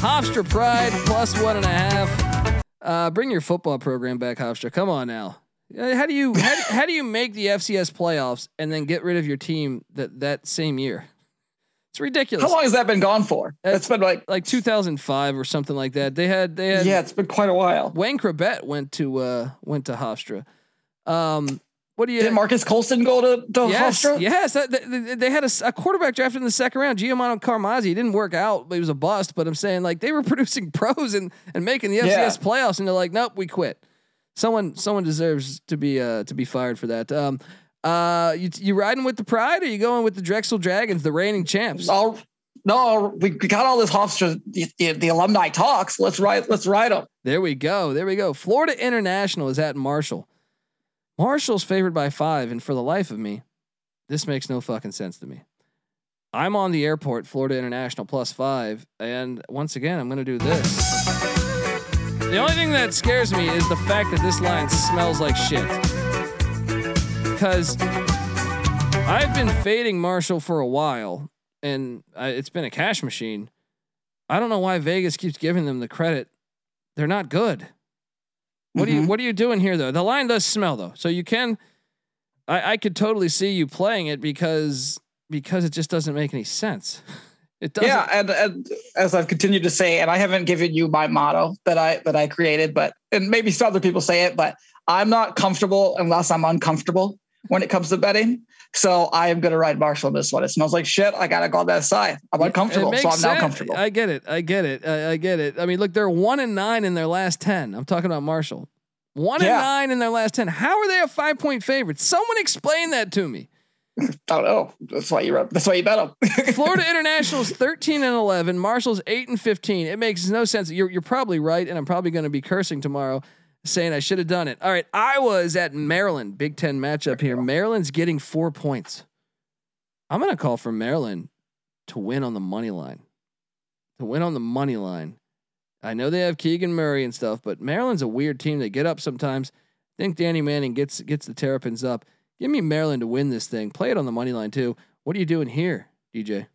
Hofstra Pride plus one and a half. Uh, bring your football program back, Hofstra. Come on now. Uh, how do you how, how do you make the FCS playoffs and then get rid of your team that that same year? It's ridiculous. How long has that been gone for? It's been like like 2005 or something like that. They had they had yeah, it's been quite a while. Wayne Chrebet went to uh went to Hofstra. Um, what do you? Did Marques Colston go to, to yes, Hofstra? Yes, they, they, had a, a, quarterback drafted in the second round, Giacomo Carmazzi. He didn't work out, but he was a bust. But I'm saying like they were [LAUGHS] producing pros and and making the FCS yeah. playoffs, and they're like, nope, we quit. Someone someone deserves to be uh to be fired for that. Um, uh, you you riding with the pride, or you going with the Drexel Dragons, the reigning champs? All, no, we got all this Hofstra, the, the, the alumni talks. Let's ride. Let's ride them. There we go. There we go. Florida International is at Marshall. Marshall's favored by five, and for the life of me, this makes no fucking sense to me. I'm on the airport, Florida International plus five, and once again, I'm going to do this. The only thing that scares me is the fact that this line smells like shit. Because I've been fading Marshall for a while, and it's been a cash machine. I don't know why Vegas keeps giving them the credit. They're not good. What mm-hmm. are you What are you doing here though? The line does smell though, so you can. I, I could totally see you playing it because because it just doesn't make any sense. [LAUGHS] It does. Yeah, and, and, as I've continued to say, and I haven't given you my motto that I that I created, but and maybe some other people say it, but I'm not comfortable unless I'm uncomfortable. When it comes to betting. So I am going to ride Marshall on this one. It smells like shit. I got to go on that side. I'm uncomfortable, so I'm sense. now comfortable. I get it. I get it. I, I, get it. I mean, look, they're one and nine in their last ten. I'm talking about Marshall. One yeah. and nine in their last ten. How are they a five point favorite? Someone explain that to me. [LAUGHS] I don't know. That's why you that's why you bet them. [LAUGHS] Florida International's 13 and 11. Marshall's 8 and 15. It makes no sense. You're you're probably right, and I'm probably going to be cursing tomorrow, saying I should have done it. All right, Iowa's at Maryland, Big Ten matchup here. Maryland's getting four points. I'm going to call for Maryland to win on the money line. To win on the money line. I know they have Keegan Murray and stuff, but Maryland's a weird team. They get up sometimes. I think Danny Manning gets gets the Terrapins up. Give me Maryland to win this thing. Play it on the money line too. What are you doing here, DJ?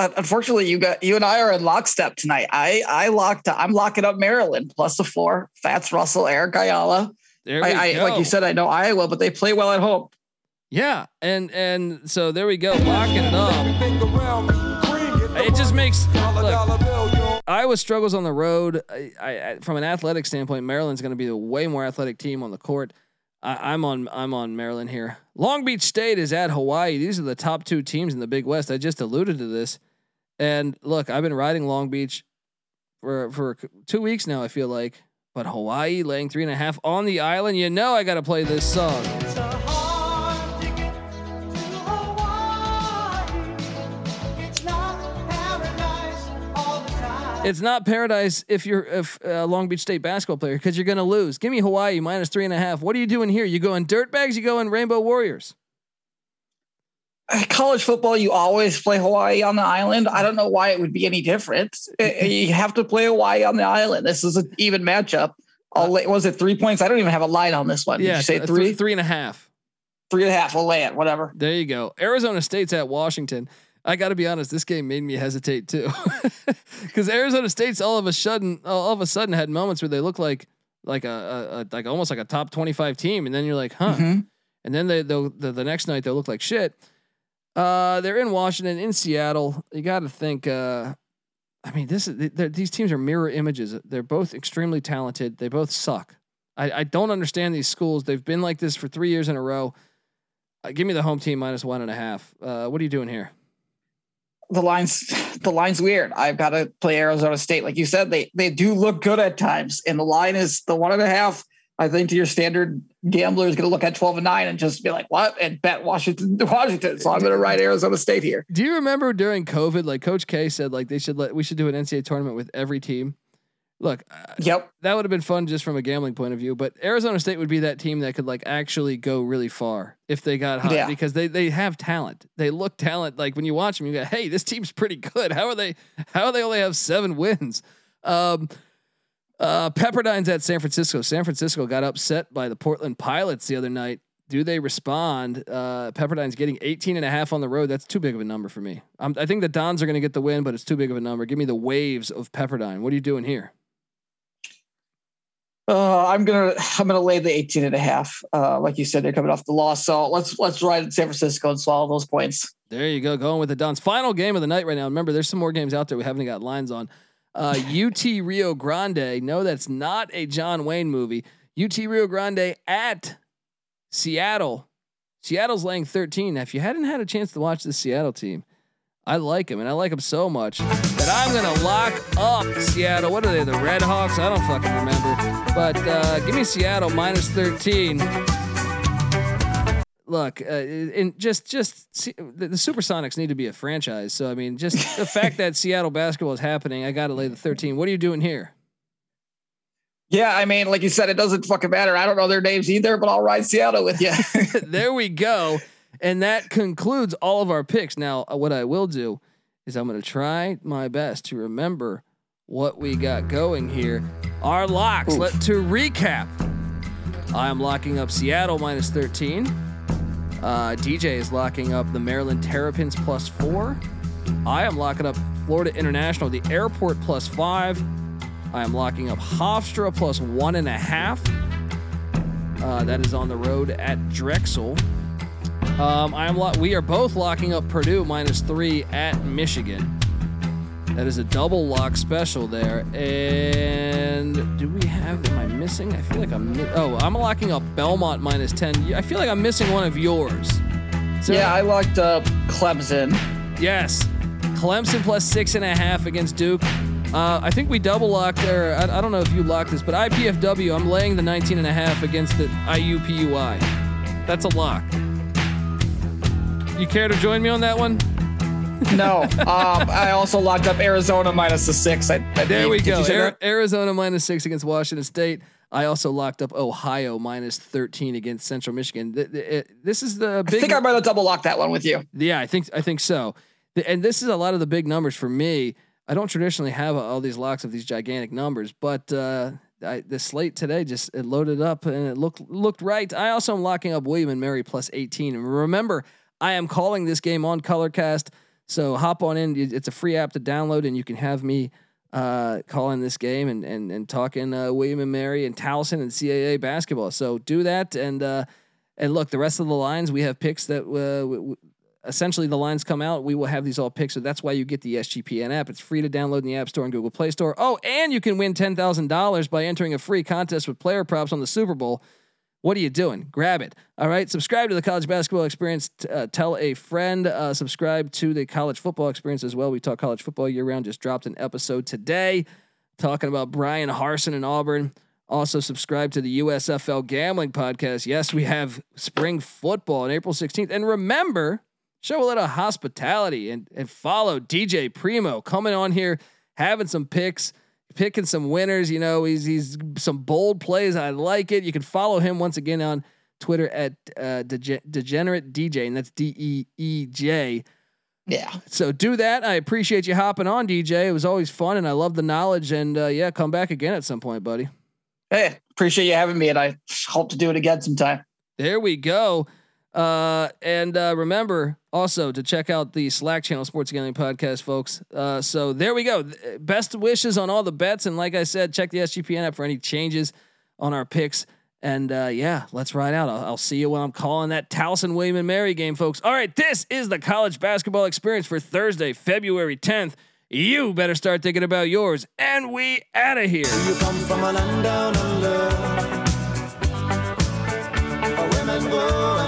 Unfortunately, you got you and I are in lockstep tonight. I I locked. I'm locking up Maryland plus the four. Fatts Russell, Eric Ayala. There I, I like you said, I know Iowa, but they play well at home. Yeah, and and so there we go, locking it up. It just makes look, Iowa struggles on the road. I, I, from an athletic standpoint, Maryland's going to be the way more athletic team on the court. I, am on I'm on Maryland here. Long Beach State is at Hawaii. These are the top two teams in the Big West. I just alluded to this, and look, I've been riding Long Beach for for two weeks now. I feel like, but Hawaii laying three and a half on the island. You know, I got to play this song. It's not paradise if you're if a uh, Long Beach State basketball player because you're going to lose. Give me Hawaii minus three and a half. What are you doing here? You go going dirtbags? You going Rainbow Warriors? College football, you always play Hawaii on the island. I don't know why it would be any different. [LAUGHS] Eh, eh, you have to play Hawaii on the island. This is an even matchup. I'll lay, was it three points? I don't even have a line on this one. Yeah, Did you say uh, three? Th- three and a half. Three and a half. We'll lay it. Whatever. There you go. Arizona State's at Washington. I got to be honest, this game made me hesitate too, [LAUGHS] because Arizona State's all of a sudden, all of a sudden, had moments where they look like like a, a, a like almost like a top twenty five team, and then you're like, huh, mm-hmm. and then they the the next night they'll look like shit. Uh, they're in Washington, in Seattle. You got to think. Uh, I mean, this is these teams are mirror images. They're both extremely talented. They both suck. I, I don't understand these schools. They've been like this for three years in a row. Uh, give me the home team minus one and a half. Uh, what are you doing here? the lines the line's weird. I've got to play Arizona State. Like you said, they they do look good at times. And the line is the one and a half. I think to your standard gambler is going to look at 12 and 9 and just be like, what? And bet Washington, [LAUGHS] Washington. So I'm going to write Arizona State here. Do you remember during COVID, like Coach K said, like they should let, we should do an NCAA tournament with every team. Look, uh, yep, that would have been fun just from a gambling point of view. But Arizona State would be that team that could like actually go really far if they got hot yeah. because they they have talent. They look talent. Like when you watch them, you go, "Hey, this team's pretty good." How are they? How are they only have seven wins? Um, uh, Pepperdine's at San Francisco. San Francisco got upset by the Portland Pilots the other night. Do they respond? Uh, Pepperdine's getting 18 and a half on the road. That's too big of a number for me. Um, I think the Dons are going to get the win, but it's too big of a number. Give me the waves of Pepperdine. What are you doing here? Uh, I'm gonna I'm gonna lay the 18 and a half. Uh, like you said, they're coming off the loss, so let's let's ride in San Francisco and swallow those points. There you go, going with the Dons. Final game of the night right now. Remember, there's some more games out there we haven't got lines on. Uh, UT Rio Grande. No, that's not a John Wayne movie. UT Rio Grande at Seattle. Seattle's laying 13. Now, if you hadn't had a chance to watch the Seattle team, I like them, and I like them so much that I'm gonna lock up Seattle. What are they? The Red Hawks? I don't fucking remember. But uh, give me Seattle minus 13. Look, uh, and just just see, the, the Supersonics need to be a franchise. So I mean, just [LAUGHS] the fact that Seattle basketball is happening, I got to lay the 13. What are you doing here? Yeah, I mean, like you said, it doesn't fucking matter. I don't know their names either, but I'll ride Seattle with you. [LAUGHS] [LAUGHS] there we go. And that concludes all of our picks. Now, uh, what I will do is I'm going to try my best to remember what we got going here. Our locks. Let to recap. I am locking up Seattle minus 13. Uh, DJ is locking up the Maryland Terrapins plus four. I am locking up Florida International, the airport plus five. I am locking up Hofstra plus one and a half. Uh, that is on the road at Drexel. Um, I'm lo- we are both locking up Purdue minus three at Michigan. That is a double lock special there. And do we have? Am I missing? I feel like I'm. Oh, I'm locking up Belmont minus ten. I feel like I'm missing one of yours. So, yeah, I locked up Clemson. Yes, Clemson plus six and a half against Duke. Uh, I think we double locked there. I, I, don't know if you locked this, but IPFW, I'm laying the 19 and a half against the IUPUI. That's a lock. You care to join me on that one? No. Um, I also locked up Arizona minus the six. I, I there we go. Ar- Arizona minus six against Washington State. I also locked up Ohio minus 13 against Central Michigan. This is the big. I think I might have double locked that one with you. Yeah, I think I think so. And this is a lot of the big numbers for me. I don't traditionally have all these locks of these gigantic numbers, but uh, I, the slate today just it loaded up and it looked looked right. I also am locking up William and Mary plus 18. And remember, I am calling this game on Colorcast, so hop on in. It's a free app to download, and you can have me uh, calling this game and and and talking uh, William and Mary and Towson and CAA basketball. So do that and uh, and look, the rest of the lines we have picks that uh, essentially the lines come out, we will have these all picked. So that's why you get the SGPN app. It's free to download in the App Store and Google Play Store. Oh, and you can win $10,000 by entering a free contest with player props on the Super Bowl. What are you doing? Grab it. All right. Subscribe to the college basketball experience. Uh, tell a friend. Uh, subscribe to the college football experience as well. We talk college football year round. Just dropped an episode today talking about Bryan Harsin and Auburn. Also, subscribe to the USFL Gambling Podcast. Yes, we have spring football on April 16th. And remember, show a little hospitality and, and follow DJ Primo coming on here, having some picks, picking some winners. You know, he's he's some bold plays. I like it. You can follow him once again on Twitter at uh, Dege- Degenerate DJ, and that's D E E J. Yeah. So do that. I appreciate you hopping on, DJ. It was always fun, and I love the knowledge. And uh, yeah, come back again at some point, buddy. Hey, appreciate you having me, and I hope to do it again sometime. There we go. Uh, and uh, remember also to check out the Slack channel, Sports Gambling Podcast, folks. Uh, so there we go. Best wishes on all the bets, and like I said, check the SGPN app for any changes on our picks. And uh, yeah, let's ride out. I'll, I'll see you when I'm calling that Towson William and Mary game, folks. All right, this is the college basketball experience for Thursday, February 10th. You better start thinking about yours, and we out of here. You come from a land down under, a women.